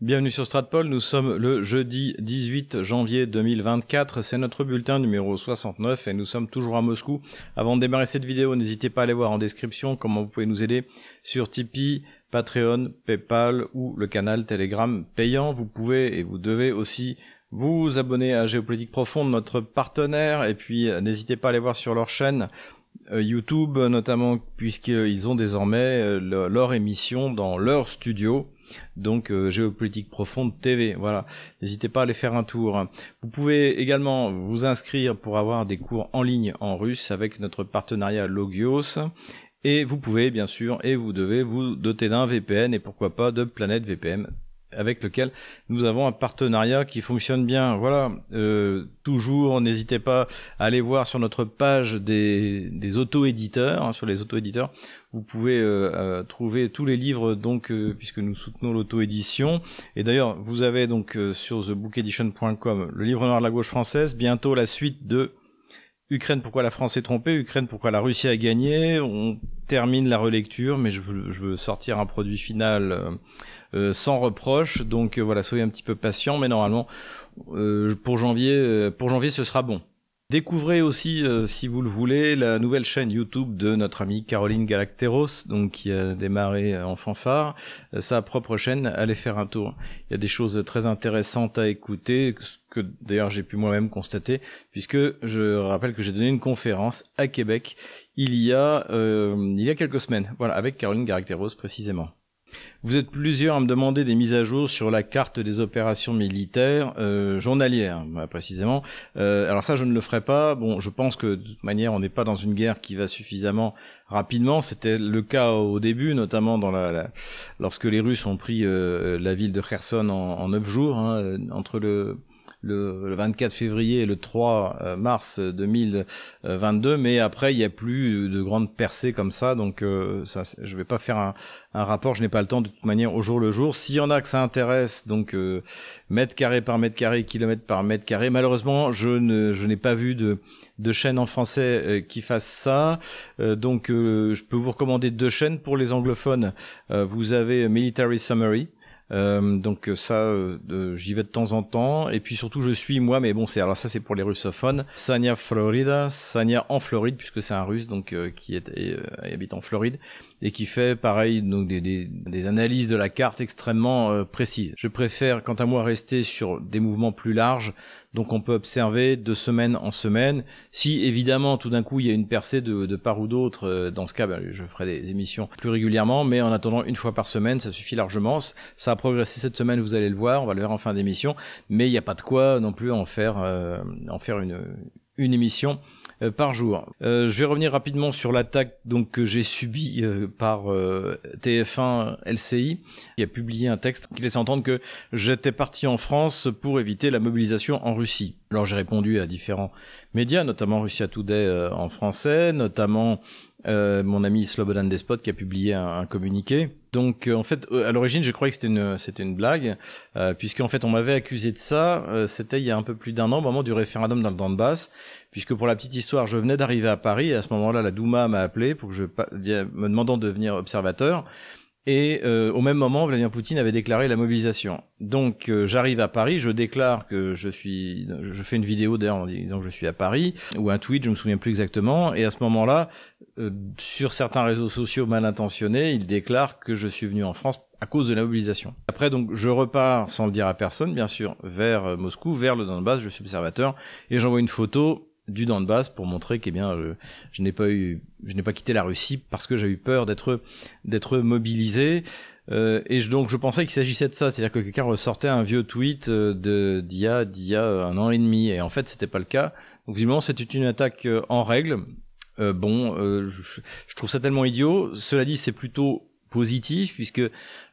Bienvenue sur Stratpol, nous sommes le jeudi 18 janvier 2024, c'est notre bulletin numéro 69 et nous sommes toujours à Moscou. Avant de démarrer cette vidéo, n'hésitez pas à aller voir en description comment vous pouvez nous aider sur Tipeee, Patreon, Paypal ou le canal Telegram payant. Vous pouvez et vous devez aussi vous abonner à Géopolitique Profonde, notre partenaire, et puis euh, n'hésitez pas à aller voir sur leur chaîne euh, YouTube notamment puisqu'ils ont désormais euh, leur émission dans leur studio donc euh, Géopolitique Profonde TV. Voilà, n'hésitez pas à aller faire un tour. Vous pouvez également vous inscrire pour avoir des cours en ligne en russe avec notre partenariat Logios. Et vous pouvez bien sûr, et vous devez vous doter d'un VPN et pourquoi pas de Planète VPN avec lequel nous avons un partenariat qui fonctionne bien. Voilà, euh, toujours, n'hésitez pas à aller voir sur notre page des, des auto-éditeurs, hein, sur les auto-éditeurs, vous pouvez euh, euh, trouver tous les livres, donc puisque nous soutenons l'auto-édition. Et d'ailleurs, vous avez donc sur thebookedition.com le livre noir de la gauche française, bientôt la suite de Ukraine, pourquoi la France est trompée, Ukraine, pourquoi la Russie a gagné. On termine la relecture, mais je veux, je veux sortir un produit final euh, sans reproche. Donc euh, voilà, soyez un petit peu patient, mais normalement euh, pour janvier, pour janvier, ce sera bon. Découvrez aussi, si vous le voulez, la nouvelle chaîne YouTube de notre amie Caroline Galacteros, donc qui a démarré en fanfare, sa propre chaîne. Allez faire un tour. Il y a des choses très intéressantes à écouter, que d'ailleurs j'ai pu moi-même constater, puisque je rappelle que j'ai donné une conférence à Québec il y a il y a quelques semaines, voilà, avec Caroline Galacteros précisément. Vous êtes plusieurs à me demander des mises à jour sur la carte des opérations militaires euh, journalières, bah, précisément. Euh, alors ça, je ne le ferai pas. Bon, je pense que de toute manière, on n'est pas dans une guerre qui va suffisamment rapidement. C'était le cas au début, notamment dans la, lorsque les Russes ont pris euh, la ville de Kherson en neuf jours, hein, entre le le, 24 février et le 3 euh, mars 2022, mais après il n'y a plus de grandes percées comme ça, donc euh, ça, je vais pas faire un, rapport, je n'ai pas le temps de toute manière au jour le jour. S'il y en a que ça intéresse, donc euh, mètre carré par mètre carré, kilomètre par mètre carré, malheureusement je ne n'ai pas vu de de chaîne en français qui fasse ça. donc je peux vous recommander deux chaînes pour les anglophones. vous avez Military Summary euh, donc ça, euh, j'y vais de temps en temps. Et puis surtout, je suis moi, mais bon, c'est alors ça, c'est pour les russophones. Sanya Florida, Sanya en Floride, puisque c'est un russe donc euh, qui habite en Floride et qui fait pareil donc des, des, des analyses de la carte extrêmement précises. Je préfère, quant à moi, rester sur des mouvements plus larges donc on peut observer de semaine en semaine. Si évidemment tout d'un coup il y a une percée de, part ou d'autre, euh, dans ce cas ben, je ferai des émissions plus régulièrement, mais en attendant une fois par semaine ça suffit largement. Ça a progressé cette semaine, vous allez le voir, on va le voir en fin d'émission, mais il n'y a pas de quoi non plus en faire, euh, en faire une, une émission euh, par jour. Euh, je vais revenir rapidement sur l'attaque donc que j'ai subie euh, par TF1 LCI qui a publié un texte qui laisse entendre que j'étais parti en France pour éviter la mobilisation en Russie. Alors j'ai répondu à différents médias, notamment Russia Today en français, notamment mon ami Slobodan Despot qui a publié un, communiqué. Donc en fait à l'origine je croyais que c'était une c'était une blague euh, puisqu'en fait on m'avait accusé de ça c'était il y a un peu plus d'un an au moment du référendum dans le Donbass puisque pour la petite histoire, je venais d'arriver à Paris et à ce moment-là, la Douma m'a appelé pour que je me demandant de devenir observateur. Et euh, au même moment, Vladimir Poutine avait déclaré la mobilisation. Donc euh, j'arrive à Paris, je déclare que je suis, je fais une vidéo d'ailleurs en disant que je suis à Paris ou un tweet, je me souviens plus exactement. Et à ce moment-là, euh, sur certains réseaux sociaux mal intentionnés, il déclare que je suis venu en France à cause de la mobilisation. Après donc je repars sans le dire à personne, bien sûr, vers Moscou, vers le Donbass, je suis observateur et j'envoie une photo du Donbass pour montrer qu'eh bien je, je n'ai pas eu je n'ai pas quitté la Russie parce que j'ai eu peur d'être d'être mobilisé euh, et je, donc je pensais qu'il s'agissait de ça, c'est-à-dire que quelqu'un ressortait un vieux tweet euh, de d'il y a a un an et demi et en fait c'était pas le cas. Donc visiblement c'était une attaque euh, en règle. Euh, bon, je, je, trouve ça tellement idiot. Cela dit, c'est plutôt positif puisque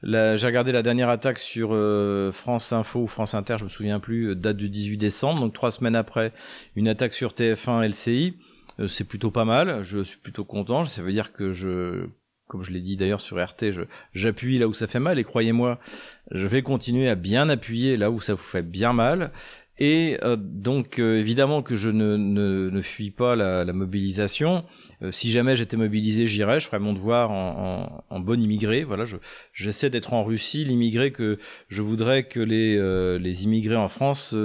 j'ai regardé la dernière attaque sur euh, France Info ou France Inter, je me souviens plus, euh, date du 18 décembre, donc trois semaines après une attaque sur TF1 LCI. Euh, c'est plutôt pas mal, je suis plutôt content, ça veut dire que je comme je l'ai dit d'ailleurs sur RT, j'appuie là où ça fait mal. Et croyez-moi, je vais continuer à bien appuyer là où ça vous fait bien mal. Et euh, donc évidemment que je ne, ne, ne fuis pas la, la mobilisation. Si jamais j'étais mobilisé, j'irais, je ferais mon devoir en, en, en bon immigré. Voilà, je, j'essaie d'être en Russie l'immigré que je voudrais que les, les immigrés en France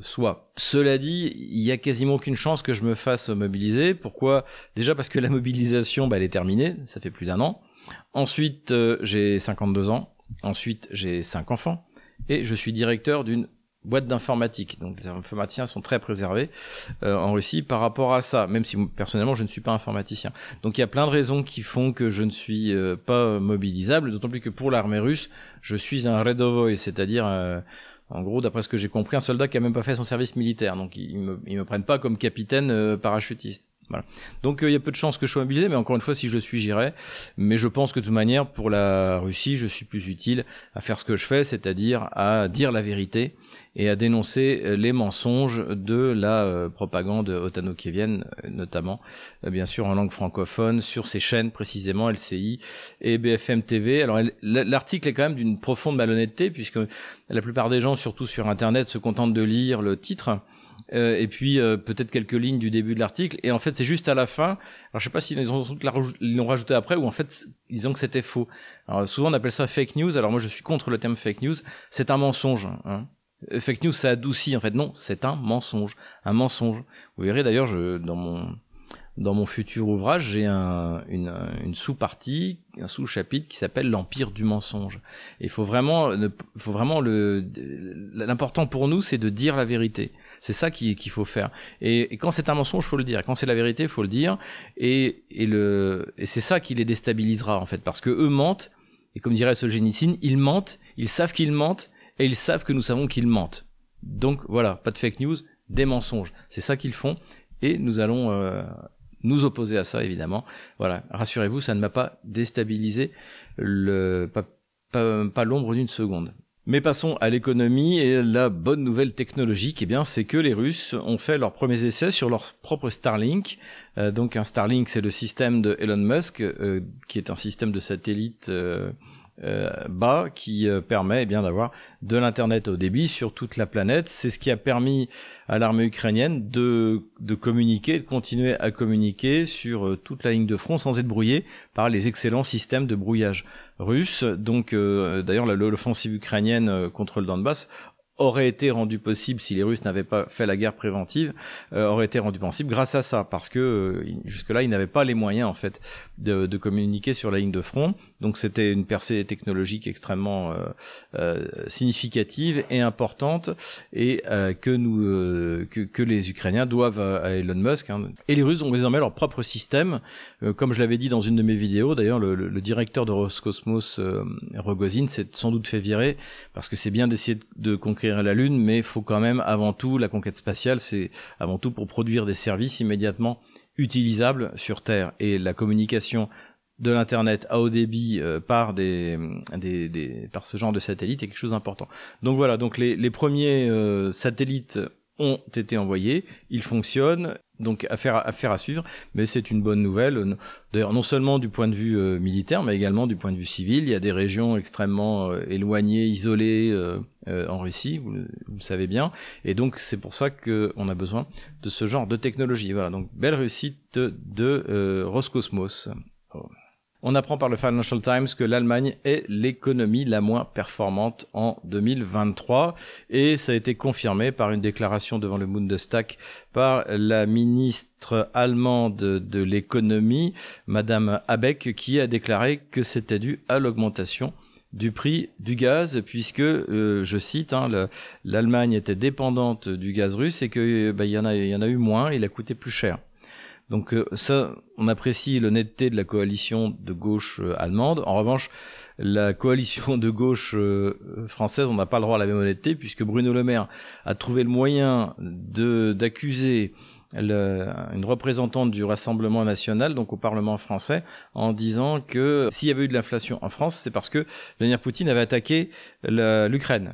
soient. Cela dit, il y a quasiment aucune chance que je me fasse mobiliser. Pourquoi? Déjà parce que la mobilisation, bah, elle est terminée, ça fait plus d'un an. Ensuite, j'ai 52 ans. Ensuite, j'ai cinq enfants et je suis directeur d'une boîte d'informatique. Donc les informaticiens sont très préservés euh, en Russie par rapport à ça, même si personnellement je ne suis pas informaticien. Donc il y a plein de raisons qui font que je ne suis euh, pas mobilisable, d'autant plus que pour l'armée russe, je suis un redovoy, c'est-à-dire euh, en gros, d'après ce que j'ai compris, un soldat qui a même pas fait son service militaire. Donc ils me, ils me prennent pas comme capitaine parachutiste. Donc euh, il y a peu de chances que je sois mobilisé, mais encore une fois, si je suis, j'irai. Mais je pense que de toute manière, pour la Russie, je suis plus utile à faire ce que je fais, c'est-à-dire à dire la vérité et à dénoncer euh, les mensonges de la euh, propagande otano-kievienne, notamment, bien sûr, en langue francophone, sur ces chaînes précisément, LCI et BFM TV. Alors l'article est quand même d'une profonde malhonnêteté, puisque la plupart des gens, surtout sur Internet, se contentent de lire le titre euh, et puis euh, peut-être quelques lignes du début de l'article. Et en fait, c'est juste à la fin. Alors, je sais pas s'ils ils ont l'ont rajouté après ou en fait, ils ont que c'était faux. Alors, souvent, on appelle ça fake news. Alors, moi, je suis contre le terme fake news. C'est un mensonge. Hein. Euh, fake news, ça adoucit. En fait, non, c'est un mensonge. Un mensonge. Vous verrez d'ailleurs, je, dans mon dans mon futur ouvrage, j'ai un, une, une sous-partie, un sous-chapitre qui s'appelle l'empire du mensonge. Il faut vraiment, faut vraiment le, l'important pour nous, c'est de dire la vérité. C'est ça qu'il faut faire. Et, quand c'est un mensonge, faut le dire. quand c'est la vérité, faut le dire. Et, le, c'est ça qui les déstabilisera en fait, parce que eux mentent. Et comme dirait Solzhenitsyn, ils mentent. Ils savent qu'ils mentent et ils savent que nous savons qu'ils mentent. Donc voilà, pas de fake news, des mensonges. C'est ça qu'ils font. Et nous allons euh, nous opposer à ça, évidemment. Voilà, rassurez-vous, ça ne m'a pas déstabilisé pas l'ombre d'une seconde. Mais passons à l'économie et la bonne nouvelle technologique, eh bien, c'est que les Russes ont fait leurs premiers essais sur leur propre Starlink. Euh, donc un Starlink, c'est le système de Elon Musk, euh, qui est un système de satellite euh, bas qui euh, permet eh bien d'avoir de l'internet au débit sur toute la planète. C'est ce qui a permis à l'armée ukrainienne de, de communiquer, de continuer à communiquer sur euh, toute la ligne de front sans être brouillé par les excellents systèmes de brouillage russes. Donc d'ailleurs l'offensive ukrainienne contre le Donbass aurait été rendu possible si les Russes n'avaient pas fait la guerre préventive, euh, aurait été rendu possible grâce à ça, parce que euh, jusque-là, ils n'avaient pas les moyens en fait de, de, communiquer sur la ligne de front. Donc c'était une percée technologique extrêmement euh, euh significative et importante, et que nous, que, que, les Ukrainiens doivent à, Elon Musk. Hein. Et les Russes ont désormais leur propre système, comme je l'avais dit dans une de mes vidéos. D'ailleurs, le, le, directeur de Roscosmos, Rogozin, s'est sans doute fait virer parce que c'est bien d'essayer de, de conquérir la Lune, mais il faut quand même avant tout, la conquête spatiale, c'est avant tout pour produire des services immédiatement utilisables sur Terre. Et la communication de l'internet à haut débit euh, par des, des, des, par ce genre de satellite est quelque chose d'important. Donc voilà, donc les, les premiers euh, satellites ont été envoyés, ils fonctionnent, donc affaire à, affaire à suivre, mais c'est une bonne nouvelle. D'ailleurs, non seulement du point de vue euh, militaire, mais également du point de vue civil. Il y a des régions extrêmement euh, éloignées, isolées euh, en Russie, vous, vous, le savez bien, et donc c'est pour ça qu'on a besoin de ce genre de technologie. Voilà, donc belle réussite de, de Roscosmos. On apprend par le Financial Times que l'Allemagne est l'économie la moins performante en 2023 et ça a été confirmé par une déclaration devant le Bundestag par la ministre allemande de l'économie, Madame Habeck, qui a déclaré que c'était dû à l'augmentation du prix du gaz, puisque, euh, je cite, hein, l'Allemagne était dépendante du gaz russe et que bah, y en a eu moins, il a coûté plus cher. Donc euh, ça, on apprécie l'honnêteté de la coalition de gauche euh, allemande. En revanche, la coalition de gauche euh, française, on n'a pas le droit à la même honnêteté, puisque Bruno Le Maire a trouvé le moyen d'accuser une représentante du Rassemblement national, donc au Parlement français, en disant que s'il y avait eu de l'inflation en France, c'est parce que Vladimir Poutine avait attaqué l'Ukraine.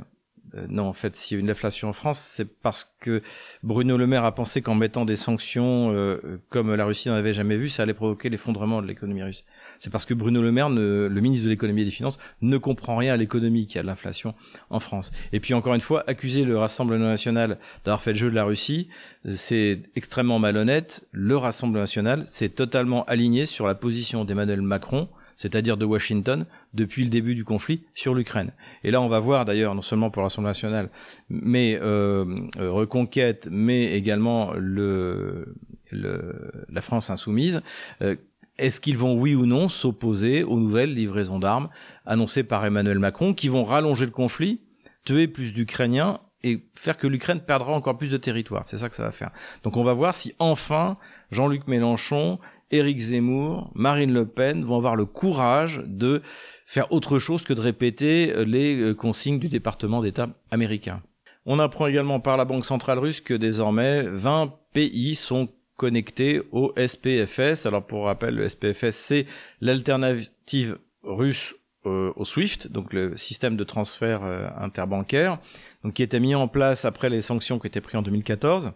Euh, non, en fait, s'il y a une inflation en France, c'est parce que Bruno Le Maire a pensé qu'en mettant des sanctions euh, comme la Russie n'en avait jamais vu, ça allait provoquer l'effondrement de l'économie russe. C'est parce que Bruno Le Maire, le ministre de l'économie et des finances, ne comprend rien à l'économie qui a de l'inflation en France. Et puis encore une fois, accuser le Rassemblement national d'avoir fait le jeu de la Russie, c'est extrêmement malhonnête. Le Rassemblement national s'est totalement aligné sur la position d'Emmanuel Macron c'est-à-dire de Washington, depuis le début du conflit sur l'Ukraine. Et là, on va voir d'ailleurs, non seulement pour l'Assemblée nationale, mais euh, euh, Reconquête, mais également le, le la France insoumise, euh, est-ce qu'ils vont, oui ou non, s'opposer aux nouvelles livraisons d'armes annoncées par Emmanuel Macron, qui vont rallonger le conflit, tuer plus d'Ukrainiens et faire que l'Ukraine perdra encore plus de territoire? C'est ça que ça va faire. Donc on va voir si enfin Jean-Luc Mélenchon Éric Zemmour, Marine Le Pen vont avoir le courage de faire autre chose que de répéter euh, les euh, consignes du département d'État américain. On apprend également par la Banque centrale russe que désormais 20 pays sont connectés au SPFS. Alors pour rappel, le SPFS c'est l'alternative russe euh, au SWIFT, donc le système de transfert interbancaire, donc qui était mis en place après les sanctions qui étaient prises en 2014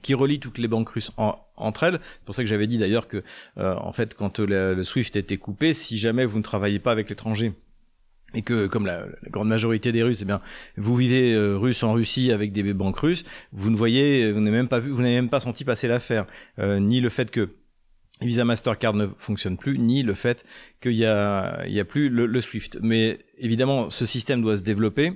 qui relie toutes les banques russes entre elles. C'est pour ça que j'avais dit d'ailleurs que, euh, en fait, quand le, SWIFT a été coupé, si jamais vous ne travaillez pas avec l'étranger et que, comme la, grande majorité des Russes, eh bien, vous vivez euh, russe en Russie avec des banques russes, vous ne voyez, vous n'avez même pas vu, vous n'avez même pas senti passer l'affaire, euh, ni le fait que Visa Mastercard ne fonctionne plus, ni le fait qu'il y a, il y a plus le, le SWIFT. Mais évidemment, ce système doit se développer.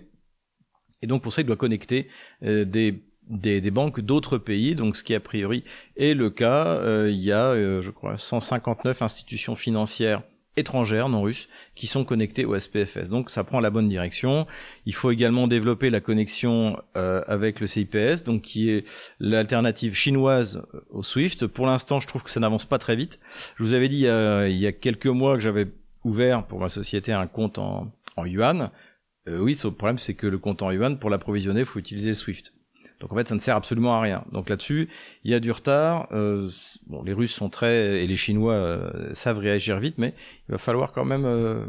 Et donc pour ça, il doit connecter des des, des banques d'autres pays, donc ce qui a priori est le cas. Euh, il y a, euh, je crois, 159 institutions financières étrangères non russes qui sont connectées au SPFS. Donc ça prend la bonne direction. Il faut également développer la connexion euh, avec le CIPS, donc qui est l'alternative chinoise au SWIFT. Pour l'instant, je trouve que ça n'avance pas très vite. Je vous avais dit il y a quelques mois que j'avais ouvert pour ma société un compte en, en yuan. oui, le problème c'est que le compte en yuan, pour l'approvisionner, il faut utiliser SWIFT. Donc en fait, ça ne sert absolument à rien. Donc là-dessus, il y a du retard. Euh, bon, les Russes sont très et les Chinois euh, savent réagir vite, mais il va falloir quand même euh,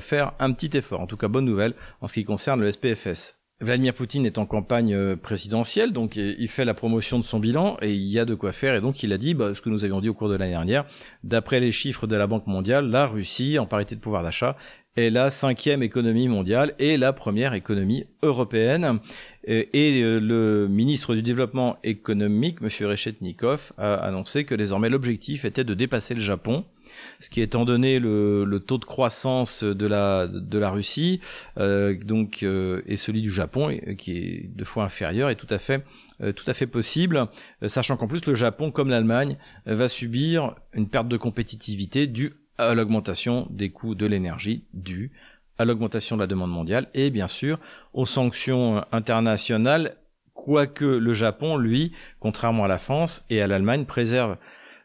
faire un petit effort. En tout cas, bonne nouvelle en ce qui concerne le SPFS. Vladimir Poutine est en campagne présidentielle, donc il fait la promotion de son bilan et il y a de quoi faire. Et donc il a dit bah, ce que nous avions dit au cours de l'année dernière. D'après les chiffres de la Banque mondiale, la Russie, en parité de pouvoir d'achat, est la cinquième économie mondiale et la première économie européenne. Et, euh, le ministre du Développement économique, M. Rechetnikov, a annoncé que désormais l'objectif était de dépasser le Japon ce qui étant donné le, taux de croissance de la, de la Russie, euh, donc, euh, et celui du Japon, qui est deux fois inférieur, est tout à fait tout à fait possible, sachant qu'en plus le Japon, comme l'Allemagne, va subir une perte de compétitivité due à l'augmentation des coûts de l'énergie due à l'augmentation de la demande mondiale et bien sûr aux sanctions internationales, quoique le Japon, lui, contrairement à la France et à l'Allemagne, préserve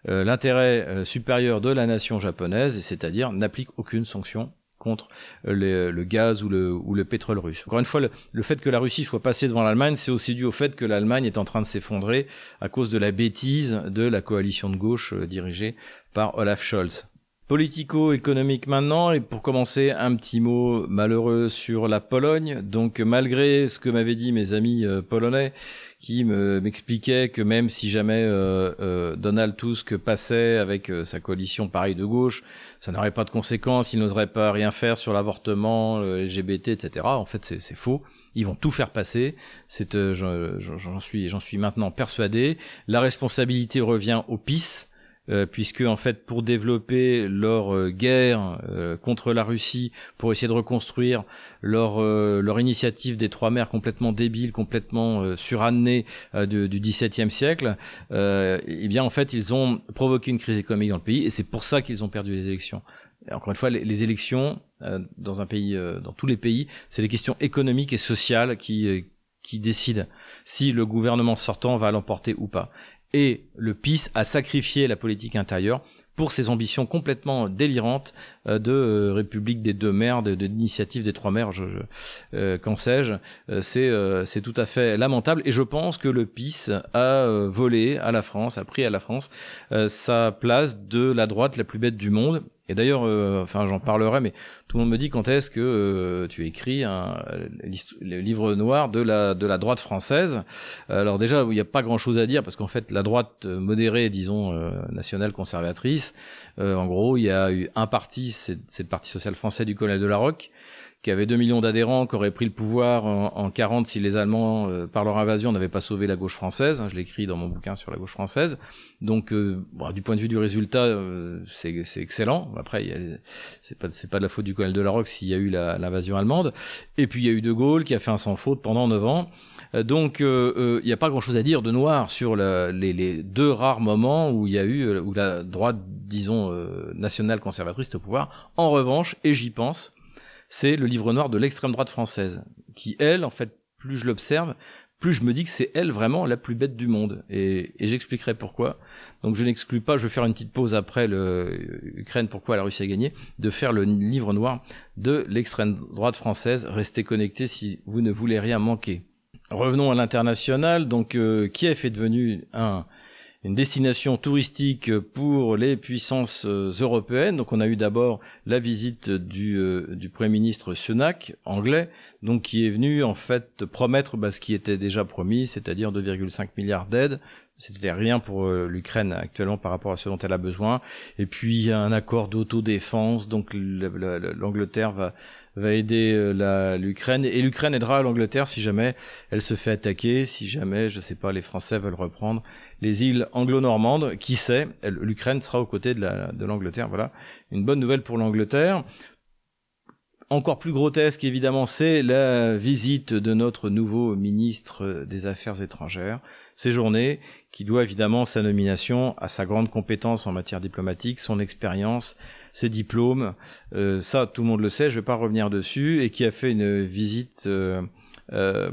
euh, l'intérêt euh, supérieur de la nation japonaise, c'est-à-dire n'applique aucune sanction contre euh, le gaz ou le, pétrole russe. Encore une fois, le fait que la Russie soit passée devant l'Allemagne, c'est aussi dû au fait que l'Allemagne est en train de s'effondrer à cause de la bêtise de la coalition de gauche dirigée par Olaf Scholz. Politico-économique maintenant, et pour commencer, un petit mot malheureux sur la Pologne. Donc malgré ce que m'avaient dit mes amis euh, polonais, qui m'expliquaient que même si jamais euh, euh, Donald Tusk passait avec sa coalition pareille de gauche, ça n'aurait pas de conséquences, il n'oserait pas rien faire sur l'avortement, LGBT, etc. En fait, c'est faux. Ils vont tout faire passer. J'en suis, suis maintenant persuadé. La responsabilité revient au PIS euh, puisque en fait pour développer leur euh, guerre euh, contre la Russie, pour essayer de reconstruire leur leur initiative des trois mers complètement débile, complètement surannée du, du XVIIe siècle, eh bien en fait ils ont provoqué une crise économique dans le pays et c'est pour ça qu'ils ont perdu les élections. encore une fois, les, élections dans un pays, dans tous les pays, c'est les questions économiques et sociales qui qui décident si le gouvernement sortant va l'emporter ou pas et le PIS a sacrifié la politique intérieure pour ses ambitions complètement délirantes euh, de euh, République des deux mers, de, d'initiative des trois mers, je, euh, qu'en sais-je. c'est, c'est tout à fait lamentable et je pense que le PIS a volé à la France, a pris à la France sa place de la droite la plus bête du monde. Et d'ailleurs, enfin j'en parlerai, mais tout le monde me dit quand est-ce que euh, tu écris un, le livre noir de la, de la droite française? Alors déjà, il n'y a pas grand-chose à dire parce qu'en fait, la droite modérée, disons, nationale conservatrice, en gros, il y a eu un parti, c'est le Parti social français du colonel de la Roque, qui avait 2 millions d'adhérents, qui aurait pris le pouvoir en, en 40 si les Allemands, euh, par leur invasion, n'avaient pas sauvé la gauche française. Hein, je l'écris dans mon bouquin sur la gauche française. Donc, euh, bon, du point de vue du résultat, euh, c'est excellent. Après, c'est pas pas de la faute du colonel de la Roque s'il y a eu l'invasion allemande. Et puis il y a eu De Gaulle qui a fait un sans faute pendant 9 ans. Donc, il n'y a pas grand-chose à dire de noir sur les, les, deux rares moments où il y a eu où la droite, disons, nationale conservatrice au pouvoir. En revanche, et j'y pense, c'est le livre noir de l'extrême droite française, qui elle, en fait, plus je l'observe, plus je me dis que c'est elle vraiment la plus bête du monde. Et, j'expliquerai pourquoi. Donc je n'exclus pas, je vais faire une petite pause après l'Ukraine, pourquoi la Russie a gagné, de faire le livre noir de l'extrême droite française. Restez connectés si vous ne voulez rien manquer. Revenons à l'international. Donc euh, Kiev est devenu un une destination touristique pour les puissances euh, européennes. Donc on a eu d'abord la visite du, euh, du Premier ministre Sunak, anglais, donc qui est venu en fait promettre bah, ce qui était déjà promis, c'est-à-dire 2,5 milliards d'aides c'était rien pour euh, l'Ukraine actuellement par rapport à ce dont elle a besoin. Et puis il y a un accord d'autodéfense, donc l'Angleterre va, va aider euh, l'Ukraine et l'Ukraine aidera l'Angleterre si jamais elle se fait attaquer, si jamais, je sais pas, les Français veulent reprendre les îles anglo-normandes. Qui sait? L'Ukraine sera aux côtés de l'Angleterre. voilà, une bonne nouvelle pour l'Angleterre. Encore plus grotesque, évidemment, c'est la visite de notre nouveau ministre des Affaires étrangères, séjourné, qui doit évidemment sa nomination à sa grande compétence en matière diplomatique, son expérience, ses diplômes. Euh, ça, tout le monde le sait, je ne vais pas revenir dessus, et qui a fait une visite euh, euh,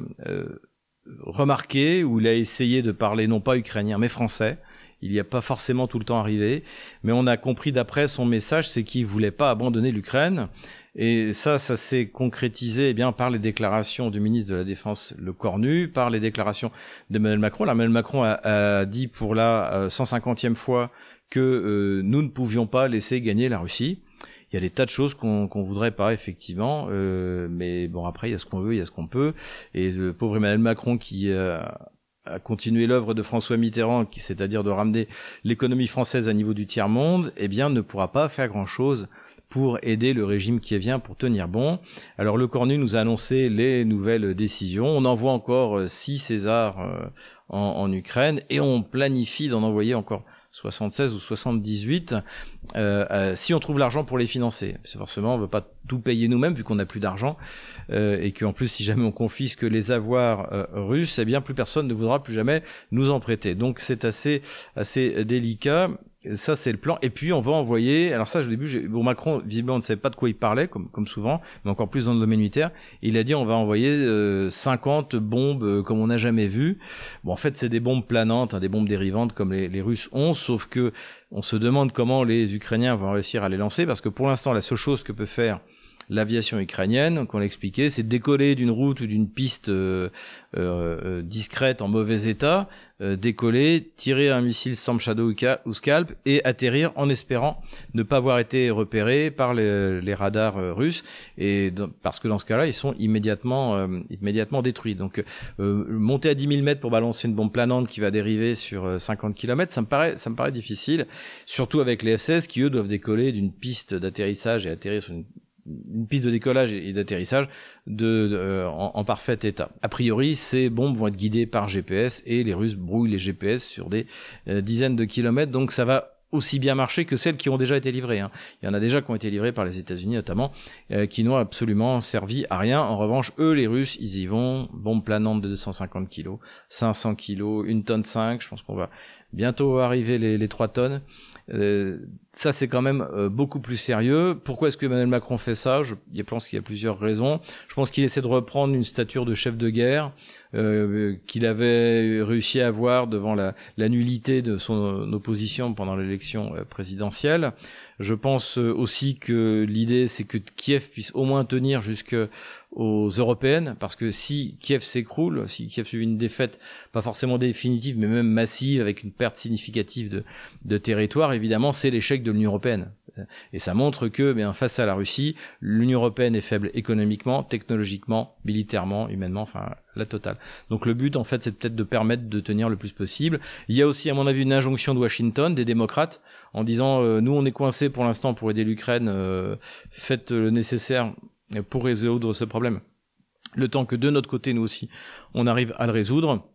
remarquée où il a essayé de parler non pas ukrainien mais français. Il n'y a pas forcément tout le temps arrivé, mais on a compris d'après son message, c'est qu'il voulait pas abandonner l'Ukraine et ça, ça s'est concrétisé eh bien par les déclarations du ministre de la Défense Le Cornu, par les déclarations d'Emmanuel Macron. Emmanuel Macron a, dit pour la 150e euh, fois que euh, nous ne pouvions pas laisser gagner la Russie. Il y a des tas de choses qu'on qu'on voudrait pas effectivement, euh, mais bon après il y a ce qu'on veut, il y a ce qu'on peut. Et le pauvre Emmanuel Macron qui a continué l'œuvre de François Mitterrand, c'est-à-dire de ramener l'économie française à niveau du tiers monde, eh bien ne pourra pas faire grand chose pour aider le régime qui vient pour tenir bon. Alors le Cornu nous a annoncé les nouvelles décisions. On envoie encore 6 euh, Césars euh, en, en, Ukraine et on planifie d'en envoyer encore 76 ou 78 euh, euh, si on trouve l'argent pour les financer. Parce forcément on veut pas tout payer nous-mêmes vu qu'on n'a plus d'argent euh, et qu'en plus si jamais on confisque les avoirs russes, eh bien plus personne ne voudra plus jamais nous en prêter. Donc c'est assez assez délicat ça, c'est le plan. Et puis, on va envoyer. Alors ça, au début, bon, Macron, visiblement, ne savait pas de quoi il parlait, comme, comme souvent, mais encore plus dans le domaine militaire. Il a dit, on va envoyer euh, 50 bombes euh, comme on n'a jamais vu. Bon, en fait, c'est des bombes planantes, hein, des bombes dérivantes comme les, les Russes ont, sauf que on se demande comment les Ukrainiens vont réussir à les lancer, parce que pour l'instant, la seule chose que peut faire l'aviation ukrainienne, qu'on l'expliquait, c'est décoller d'une route ou d'une piste euh, euh, discrète en mauvais état, euh, décoller, tirer un missile Storm Shadow ou Scalp et atterrir en espérant ne pas avoir été repéré par les, radars russes. Et parce que dans ce cas-là, ils sont immédiatement immédiatement détruits. Donc monter à 10 000 mètres pour balancer une bombe planante qui va dériver sur 50 km, ça me paraît ça me paraît difficile, surtout avec les SS qui eux doivent décoller d'une piste d'atterrissage et atterrir sur une une piste de décollage et d'atterrissage euh, en, parfait état. A priori, ces bombes vont être guidées par GPS et les Russes brouillent les GPS sur des euh, dizaines de kilomètres, donc ça va aussi bien marcher que celles qui ont déjà été livrées. Hein. Il y en a déjà qui ont été livrées par les États-Unis notamment, euh, qui n'ont absolument servi à rien. En revanche, eux, les Russes, ils y vont. Bombes planantes de 250 kilos, 500 kilos, une tonne 5. Je pense qu'on va bientôt arriver les, les 3 tonnes. Euh, ça, c'est quand même euh, beaucoup plus sérieux. Pourquoi est-ce que Emmanuel Macron fait ça? Je, Je pense qu'il y a plusieurs raisons. Je pense qu'il essaie de reprendre une stature de chef de guerre euh, qu'il avait réussi à avoir devant la, la nullité de son opposition pendant l'élection euh, présidentielle. Je pense aussi que l'idée, c'est que Kiev puisse au moins tenir jusque aux européennes, parce que si Kiev s'écroule, si Kiev subit une défaite, pas forcément définitive, mais même massive, avec une perte significative de, de territoire, évidemment, c'est l'échec de l'Union européenne. Et ça montre que, eh bien, face à la Russie, l'Union européenne est faible économiquement, technologiquement, militairement, humainement, enfin la totale. Donc le but, en fait, c'est peut-être de permettre de tenir le plus possible. Il y a aussi, à mon avis, une injonction de Washington, des démocrates, en disant euh, nous, on est coincés pour l'instant pour aider l'Ukraine, euh, faites le nécessaire pour résoudre ce problème. Le temps que de notre côté, nous aussi, on arrive à le résoudre.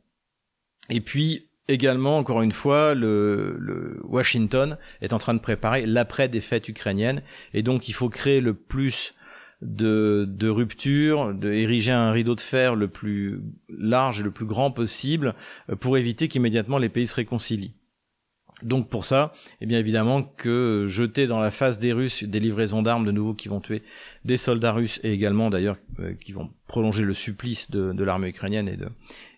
Et puis, également, encore une fois, le, le, Washington est en train de préparer l'après-défaite ukrainienne, et donc il faut créer le plus de, de rupture, de ériger un rideau de fer le plus large et le plus grand possible euh, pour éviter qu'immédiatement les pays se réconcilient. Donc pour ça, eh bien évidemment que jeter dans la face des Russes des livraisons d'armes de nouveau qui vont tuer des soldats russes et également d'ailleurs euh, qui vont prolonger le supplice de, de l'armée ukrainienne et de,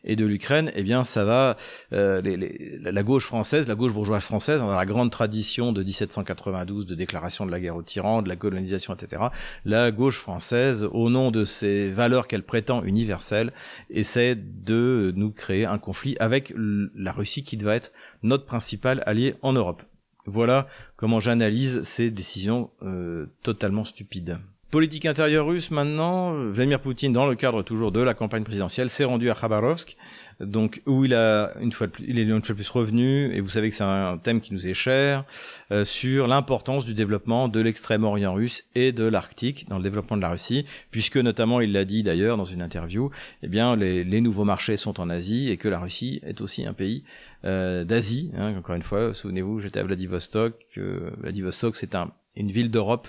et de l'Ukraine, eh bien ça va euh, les, les, la gauche française, la gauche bourgeoise française, dans la grande tradition de 1792 de déclaration de la guerre aux tyrans, de la colonisation, etc. La gauche française, au nom de ces valeurs qu'elle prétend universelles, essaie de nous créer un conflit avec la Russie qui doit être notre principal allié en Europe. Voilà comment j'analyse ces décisions euh, totalement stupides. Politique intérieure russe maintenant, Vladimir Poutine, dans le cadre toujours de la campagne présidentielle, s'est rendu à Khabarovsk, donc où il a une fois plus, il est une fois de plus revenu, et vous savez que c'est un thème qui nous est cher, euh, sur l'importance du développement de l'extrême-orient russe et de l'Arctique dans le développement de la Russie, puisque notamment il l'a dit d'ailleurs dans une interview, eh bien les, les, nouveaux marchés sont en Asie et que la Russie est aussi un pays euh, d'Asie. Hein, encore une fois, souvenez-vous, j'étais à Vladivostok. Euh, Vladivostok, c'est un, une ville d'Europe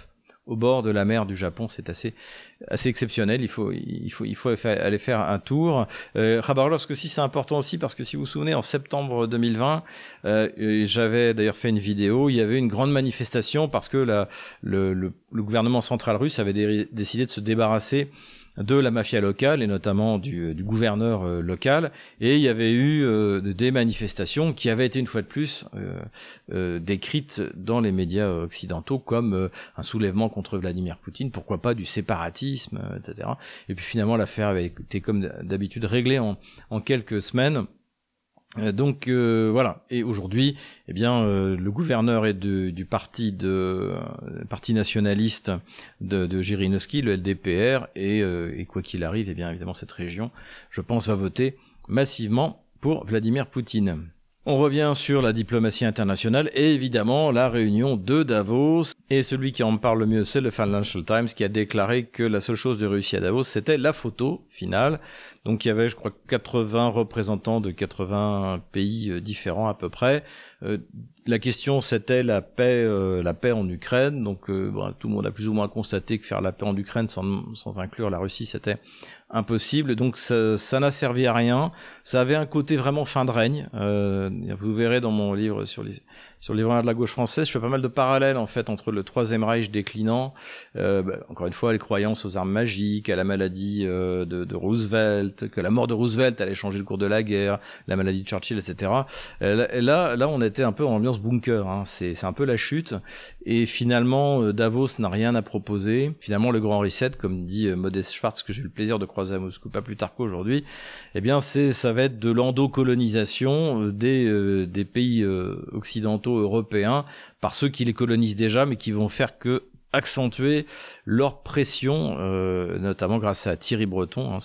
au bord de la mer du Japon. C'est assez assez exceptionnel. Il faut il faut il faut aller faire un tour. Euh, Khabarovsk aussi c'est important aussi parce que si vous vous souvenez en septembre 2020, euh, j'avais d'ailleurs fait une vidéo. Il y avait une grande manifestation parce que la, le, le, le gouvernement central russe avait décidé de se débarrasser de la mafia locale et notamment du, du gouverneur euh, local. Et il y avait eu euh, des manifestations qui avaient été une fois de plus euh, décrites dans les médias occidentaux comme un soulèvement contre Vladimir Poutine, pourquoi pas du séparatisme, etc. Et puis finalement l'affaire avait été comme d'habitude réglée en, en quelques semaines. Euh, donc euh, voilà. Et aujourd'hui, eh bien, euh, le gouverneur est du parti de parti nationaliste de, de le LDPR, et, et quoi qu'il arrive, eh bien évidemment cette région, je pense, va voter massivement pour Vladimir Poutine. On revient sur la diplomatie internationale et évidemment la réunion de Davos. Et celui qui en parle le mieux, c'est le Financial Times qui a déclaré que la seule chose de réussi à Davos, c'était la photo finale. Donc il y avait, je crois, 80 représentants de 80 pays euh, différents à peu près. Euh, la question, c'était la paix, euh, la paix en Ukraine. Donc bon, tout le monde a plus ou moins constaté que faire la paix en Ukraine sans, sans inclure la Russie, c'était impossible. Donc ça n'a servi à rien. Ça avait un côté vraiment fin de règne. vous verrez dans mon livre sur les sur les de la gauche française, je fais pas mal de parallèles en fait entre le Troisième Reich déclinant, euh, bah, encore une fois les croyances aux armes magiques, à la maladie euh, de, de, Roosevelt, que la mort de Roosevelt allait changer le cours de la guerre, la maladie de Churchill, etc. Euh, et là, là, on était un peu en ambiance bunker. Hein. C'est un peu la chute. Et finalement, euh, Davos n'a rien à proposer. Finalement, le grand reset, comme dit euh, Modeste Schwartz, que j'ai eu le plaisir de croiser à Moscou pas plus tard qu'aujourd'hui, eh bien, c'est ça va être de l'endocolonisation des des pays occidentaux européens par ceux qui les colonisent déjà, mais qui vont faire que accentuer leur pression, euh, notamment grâce à Thierry Breton, hein,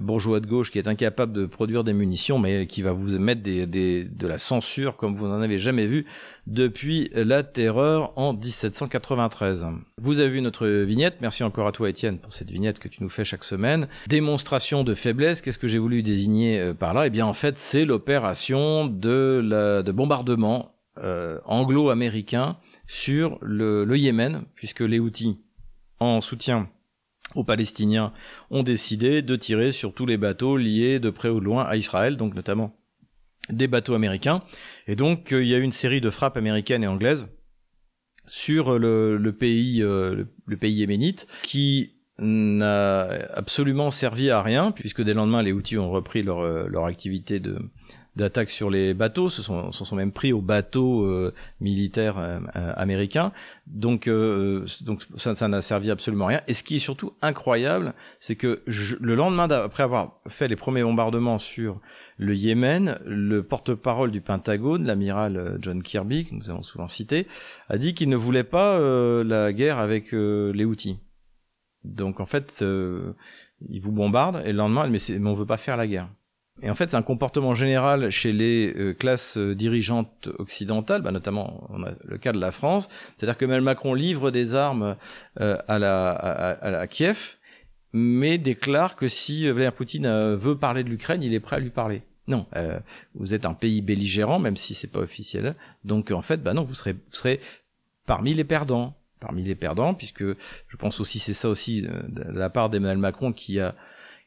bourgeois de gauche qui est incapable de produire des munitions, mais qui va vous mettre de la censure comme vous n'en avez jamais vu depuis la terreur en 1793. Vous avez vu notre vignette, merci encore à toi Étienne pour cette vignette que tu nous fais chaque semaine. Démonstration de faiblesse, qu'est-ce que j'ai voulu désigner euh, par là? Eh bien en fait c'est l'opération de, bombardement euh, anglo-américain sur le, le, Yémen, puisque les Houthis, en soutien aux Palestiniens, ont décidé de tirer sur tous les bateaux liés de près ou de loin à Israël, donc notamment des bateaux américains. Et donc euh, il y a eu une série de frappes américaines et anglaises sur le, pays, euh, le, pays yéménite, qui n'a absolument servi à rien, puisque dès le lendemain, les outils ont repris leur, euh, leur activité de, d'attaques sur les bateaux, se sont, se sont même pris aux bateaux euh, militaires euh, euh, américains. Donc, donc ça, ça n'a servi absolument à rien. Et ce qui est surtout incroyable, c'est que le lendemain, après avoir fait les premiers bombardements sur le Yémen, le porte-parole du Pentagone, l'amiral John Kirby, que nous avons souvent cité, a dit qu'il ne voulait pas la guerre avec les Houthis. Donc en fait, il vous bombarde et le lendemain, mais, mais on veut pas faire la guerre. Et en fait, c'est un comportement général chez les euh, classes euh, dirigeantes occidentales, bah, notamment on a le cas de la France. C'est-à-dire que Emmanuel Macron livre des armes euh, à, la, à, à, Kiev, mais déclare que si Vladimir Poutine veut parler de l'Ukraine, il est prêt à lui parler. Non, vous êtes un pays belligérant, même si c'est pas officiel. Donc en fait, bah non, vous serez, vous serez parmi les perdants, parmi les perdants, puisque je pense aussi c'est ça aussi de la part d'Emmanuel Macron qui a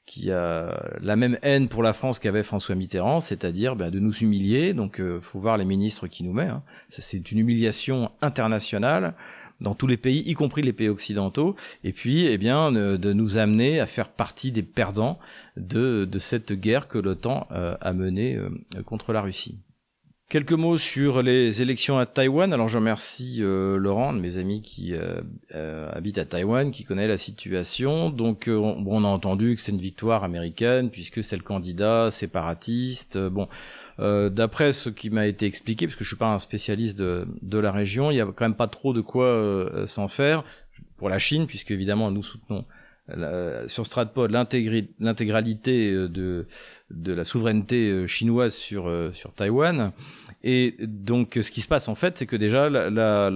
qui a la même haine pour la France qu'avait François Mitterrand, c'est-à-dire ben, de nous humilier. Donc, euh, faut voir les ministres qui nous met. Hein. C'est une humiliation internationale dans tous les pays, y compris les pays occidentaux, et puis, eh bien, de, nous amener à faire partie des perdants de, de cette guerre que l'OTAN euh, a menée euh, contre la Russie. Quelques mots sur les élections à Taïwan. Alors je remercie euh, Laurent, de mes amis qui euh, euh, habitent à Taïwan, qui connaît la situation. Donc on, on, a entendu que c'est une victoire américaine puisque c'est le candidat séparatiste. Bon, d'après ce qui m'a été expliqué, parce que je suis pas un spécialiste de, de la région, il y a quand même pas trop de quoi s'en faire pour la Chine, puisque évidemment nous soutenons sur Stratpod l'intégralité de, de la souveraineté chinoise sur, sur Taïwan. Et donc, ce qui se passe en fait, c'est que déjà la,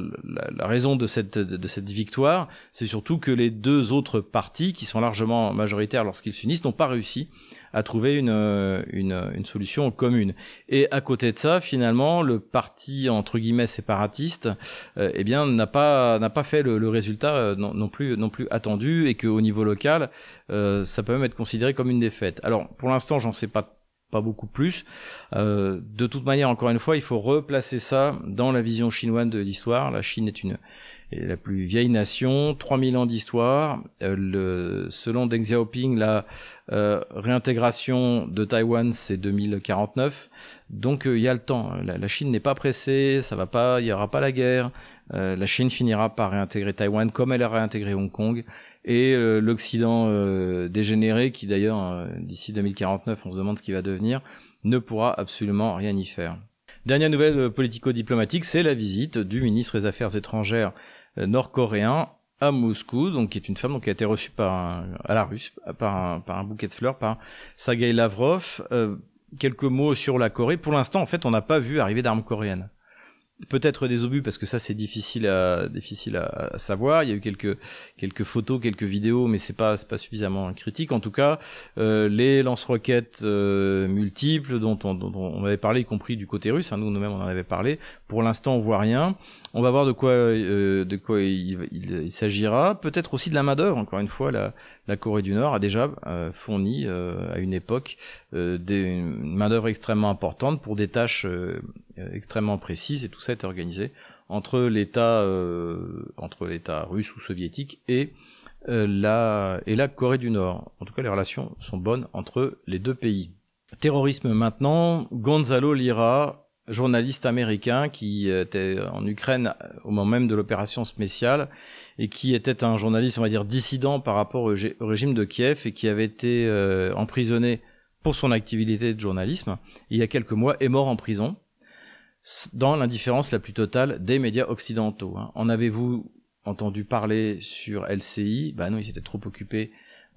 raison de cette de cette victoire, c'est surtout que les deux autres partis, qui sont largement majoritaires lorsqu'ils s'unissent, n'ont pas réussi à trouver une, une, une solution commune. Et à côté de ça, finalement, le parti entre guillemets séparatiste, euh, eh bien, n'a pas n'a pas fait le, résultat euh, non, plus non plus attendu, et qu'au niveau local, euh, ça peut même être considéré comme une défaite. Alors, pour l'instant, j'en sais pas pas beaucoup plus. Euh, de toute manière, encore une fois, il faut replacer ça dans la vision chinoise de l'histoire. La Chine est une est la plus vieille nation, 3000 ans d'histoire. Euh, selon Deng Xiaoping, la euh, réintégration de Taïwan, c'est 2049. Donc euh, il y a le temps. La, la Chine n'est pas pressée, ça va pas, il y aura pas la guerre. Euh, la Chine finira par réintégrer Taïwan comme elle a réintégré Hong Kong et euh, l'Occident euh, dégénéré, qui d'ailleurs, euh, d'ici 2049, on se demande ce qu'il va devenir, ne pourra absolument rien y faire. Dernière nouvelle politico-diplomatique, c'est la visite du ministre des Affaires étrangères nord-coréen à Moscou, donc qui est une femme donc, qui a été reçue par un, à la Russe par un, par un bouquet de fleurs par Sergei Lavrov. quelques mots sur la Corée. Pour l'instant, en fait, on n'a pas vu arriver d'armes coréennes peut-être des obus parce que ça c'est difficile à difficile à, savoir. Il y a eu quelques quelques photos, quelques vidéos, mais c'est pas c'est pas suffisamment critique. En tout cas, euh, les lance-roquettes euh, multiples dont on, dont on avait parlé, y compris du côté russe, hein, nous nous-mêmes on en avait parlé. Pour l'instant, on voit rien. On va voir de quoi euh, de quoi il, s'agira. Peut-être aussi de la main d'œuvre. Encore une fois, la, Corée du Nord a déjà euh, fourni à une époque des, une main d'œuvre extrêmement importante pour des tâches extrêmement précises et tout ça est organisé entre l'État entre l'État russe ou soviétique et la Corée du Nord. En tout cas, les relations sont bonnes entre les deux pays. Terrorisme maintenant, Gonzalo Lira journaliste américain qui était en Ukraine au moment même de l'opération spéciale et qui était un journaliste, on va dire, dissident par rapport au, régime de Kiev et qui avait été euh, emprisonné pour son activité de journalisme. il y a quelques mois, est mort en prison dans l'indifférence la plus totale des médias occidentaux. Hein. En avez-vous entendu parler sur LCI Bah non, il s'était trop occupé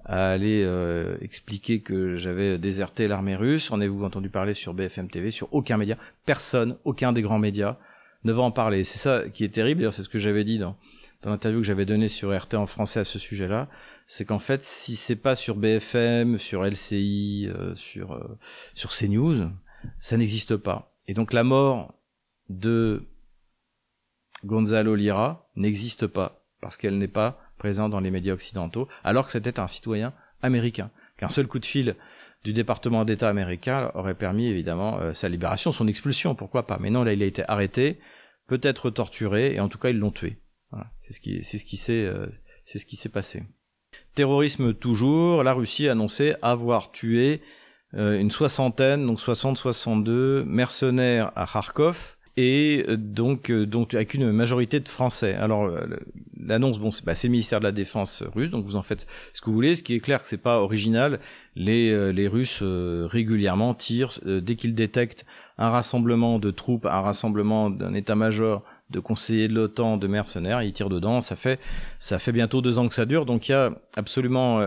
à aller euh, expliquer que j'avais déserté l'armée russe. En avez-vous entendu parler sur BFM TV, sur aucun média Personne, aucun des grands médias ne va en parler. C'est ça qui est terrible, d'ailleurs c'est ce que j'avais dit dans, dans l'interview que j'avais donnée sur RT en français à ce sujet-là, c'est qu'en fait, si c'est pas sur BFM, sur LCI, euh, sur, euh, sur CNews, ça n'existe pas. Et donc la mort de Gonzalo Lira n'existe pas, parce qu'elle n'est pas présent dans les médias occidentaux, alors que c'était un citoyen américain. Qu'un seul coup de fil du département d'État américain aurait permis évidemment euh, sa libération, son expulsion, pourquoi pas. Mais non, là il a été arrêté, peut-être torturé, et en tout cas ils l'ont tué. Voilà. C'est ce qui, c'est ce qui s'est, euh, c'est ce qui s'est passé. Terrorisme toujours, la Russie a annoncé avoir tué euh, une soixantaine, donc 60-62 mercenaires à Kharkov et euh, donc, euh, donc avec une majorité de Français. Alors l'annonce, bon, c'est bah, le ministère de la Défense russe, donc vous en faites ce que vous voulez. Ce qui est clair, que c'est pas original. Les, les Russes régulièrement tirent dès qu'ils détectent un rassemblement de troupes, un rassemblement d'un état-major de conseillers de l'OTAN, de mercenaires, ils tirent dedans. Ça fait, ça fait bientôt deux ans que ça dure, donc il y a absolument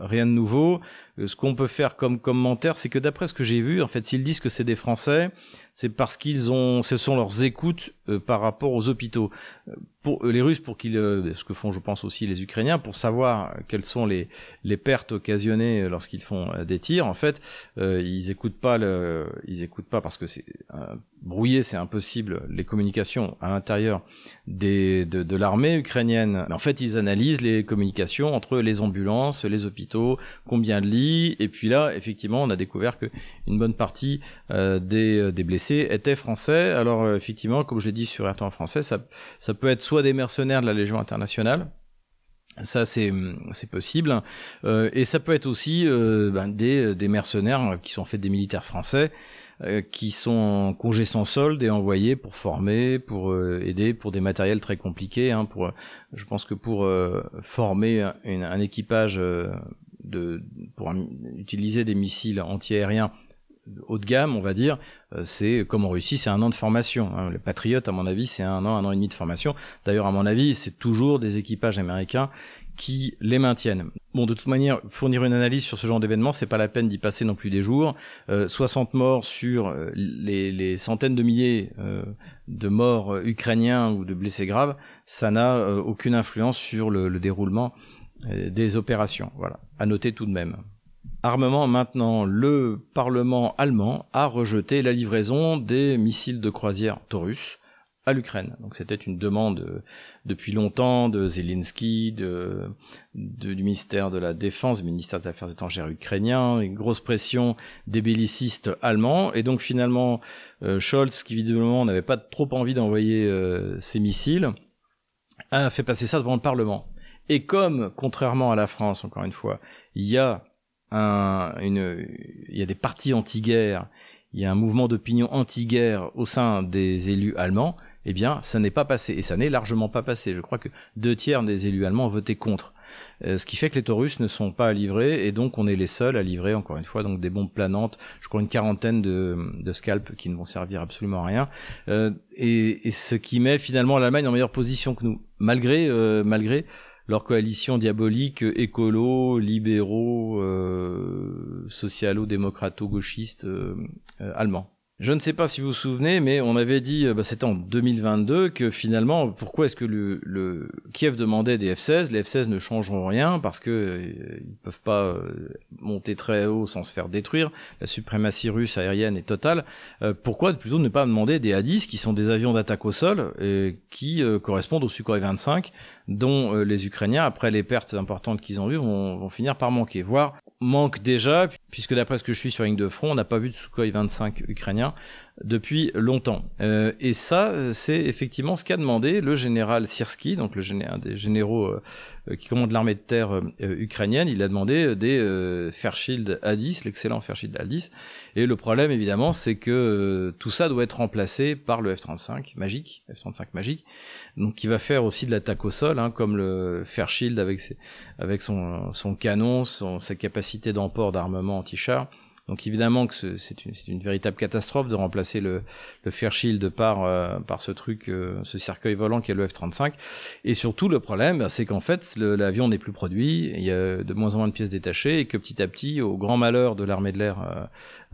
rien de nouveau. Euh, ce qu'on peut faire comme commentaire, c'est que d'après ce que j'ai vu, en fait, s'ils disent que c'est des Français, c'est parce qu'ils ont, ce sont leurs écoutes euh, par rapport aux hôpitaux. Euh, pour les Russes, pour qu'ils, ce que font, je pense aussi les Ukrainiens, pour savoir quelles sont les les pertes occasionnées lorsqu'ils font des tirs, en fait, ils écoutent pas le, ils écoutent pas parce que c'est brouillé, c'est impossible les communications à l'intérieur des de, de l'armée ukrainienne. Mais en fait, ils analysent les communications entre les ambulances, les hôpitaux, combien de lits et puis là, effectivement, on a découvert que une bonne partie euh, des, euh, des, blessés étaient français. Alors euh, effectivement, comme je l'ai dit sur un temps français, ça, ça peut être soit des mercenaires de la Légion internationale, ça c'est possible euh, et ça peut être aussi euh, ben, des, des mercenaires qui sont en fait des militaires français euh, qui sont en congé sans solde et envoyés pour former, pour aider pour des matériels très compliqués. Hein, pour je pense que pour former un, un équipage de, pour utiliser des missiles antiaériens haut de gamme, on va dire, euh, c'est comme en Russie, c'est un an de formation. Hein. Les Patriotes, à mon avis, c'est un an, un an et demi de formation. D'ailleurs, à mon avis, c'est toujours des équipages américains qui les maintiennent. Bon, de toute manière, fournir une analyse sur ce genre d'événement, c'est pas la peine d'y passer non plus des jours. 60 euh, morts sur euh, les, centaines de milliers de morts ukrainiens ou de blessés graves, ça n'a aucune influence sur le, le déroulement euh, des opérations. Voilà, à noter tout de même. Armement maintenant, le Parlement allemand a rejeté la livraison des missiles de croisière Taurus à l'Ukraine. Donc c'était une demande euh, depuis longtemps de Zelensky, de, du ministère de la Défense, du ministère des Affaires étrangères ukrainien, une grosse pression des bellicistes allemands. Et donc finalement, euh, Scholz, qui visiblement n'avait pas trop envie d'envoyer ces missiles, a fait passer ça devant le Parlement. Et comme, contrairement à la France, encore une fois, il y a un, une, il y a des partis anti-guerre, il y a un mouvement d'opinion anti-guerre au sein des élus allemands, eh bien, ça n'est pas passé. Et ça n'est largement pas passé. Je crois que deux tiers des élus allemands ont voté contre. Euh, ce qui fait que les Taurus ne sont pas livrés, et donc on est les seuls à livrer, encore une fois, donc des bombes planantes, je crois une quarantaine de, de scalps qui ne vont servir absolument à rien. Euh, et, et, ce qui met finalement l'Allemagne en meilleure position que nous, malgré, euh, malgré leur coalition diabolique écolo, libéraux, euh, socialo-démocrato-gauchistes euh, euh, allemands. Je ne sais pas si vous vous souvenez, mais on avait dit, euh, bah, c'était en 2022, que finalement, pourquoi est-ce que le, le, Kiev demandait des F-16 Les F-16 ne changeront rien parce que euh, ils peuvent pas euh, monter très haut sans se faire détruire. La suprématie russe aérienne est totale. pourquoi plutôt ne pas demander des A-10 qui sont des avions d'attaque au sol et qui correspondent au Sukhoi 25 dont les Ukrainiens, après les pertes importantes qu'ils ont eues, vont, vont finir par manquer, voire manque déjà, puisque d'après ce que je suis sur ligne de front, on n'a pas vu de Sukhoi 25 ukrainien depuis longtemps. Euh, et ça, c'est effectivement ce qu'a demandé le général Sirski, donc le général, des généraux euh, euh, qui commande l'armée de terre ukrainienne. Il a demandé des Fairchild A10, l'excellent Fairchild A10. Et le problème, évidemment, c'est que tout ça doit être remplacé par le F-35 magique, F-35 magique, donc qui va faire aussi de l'attaque au sol, hein, comme le Fairchild avec, ses, avec son, son canon, son, sa capacité d'emport d'armement anti-char. Donc évidemment que c'est une, une, véritable catastrophe de remplacer le, le Fairchild par, euh, par ce truc, euh, ce cercueil volant qui est le F-35. Et surtout le problème, bah, c'est qu'en fait l'avion n'est plus produit, il y a de moins en moins de pièces détachées et que petit à petit, au grand malheur de l'armée de l'air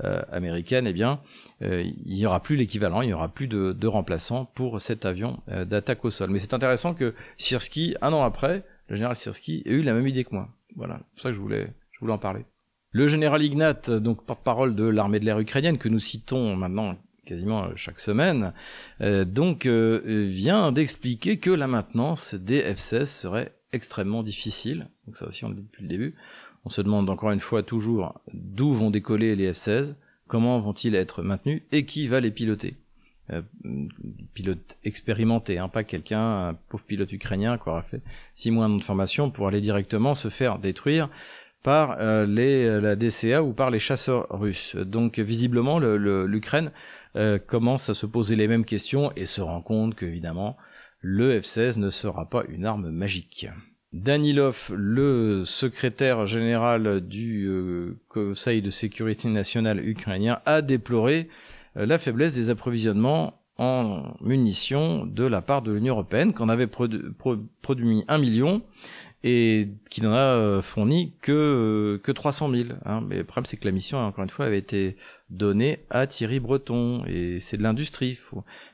euh, américaine, eh bien, il n'y aura plus l'équivalent, il n'y aura plus de, de remplaçant pour cet avion d'attaque au sol. Mais c'est intéressant que Sirski, un an après, le général Sirski, ait eu la même idée que moi. Voilà, c'est pour ça que je voulais, je voulais en parler. Le général Ignat, donc porte-parole de l'armée de l'air ukrainienne, que nous citons maintenant quasiment chaque semaine, euh, donc euh, vient d'expliquer que la maintenance des F-16 serait extrêmement difficile. Donc ça aussi on le dit depuis le début. On se demande encore une fois toujours d'où vont décoller les F-16, comment vont-ils être maintenus et qui va les piloter. pilote expérimenté, hein, pas quelqu'un, un pauvre pilote ukrainien qui aura fait six mois de formation pour aller directement se faire détruire par les, la DCA ou par les chasseurs russes. Donc visiblement, l'Ukraine commence à se poser les mêmes questions et se rend compte qu'évidemment, le F-16 ne sera pas une arme magique. Danilov, le secrétaire général du euh, Conseil de sécurité nationale ukrainien, a déploré euh, la faiblesse des approvisionnements en munitions de la part de l'Union européenne, qu'on avait produit un million et qui n'en a euh, fourni que que 300 000. Hein. Mais le problème, c'est que la mission, encore une fois, avait été donnée à Thierry Breton et c'est de l'industrie.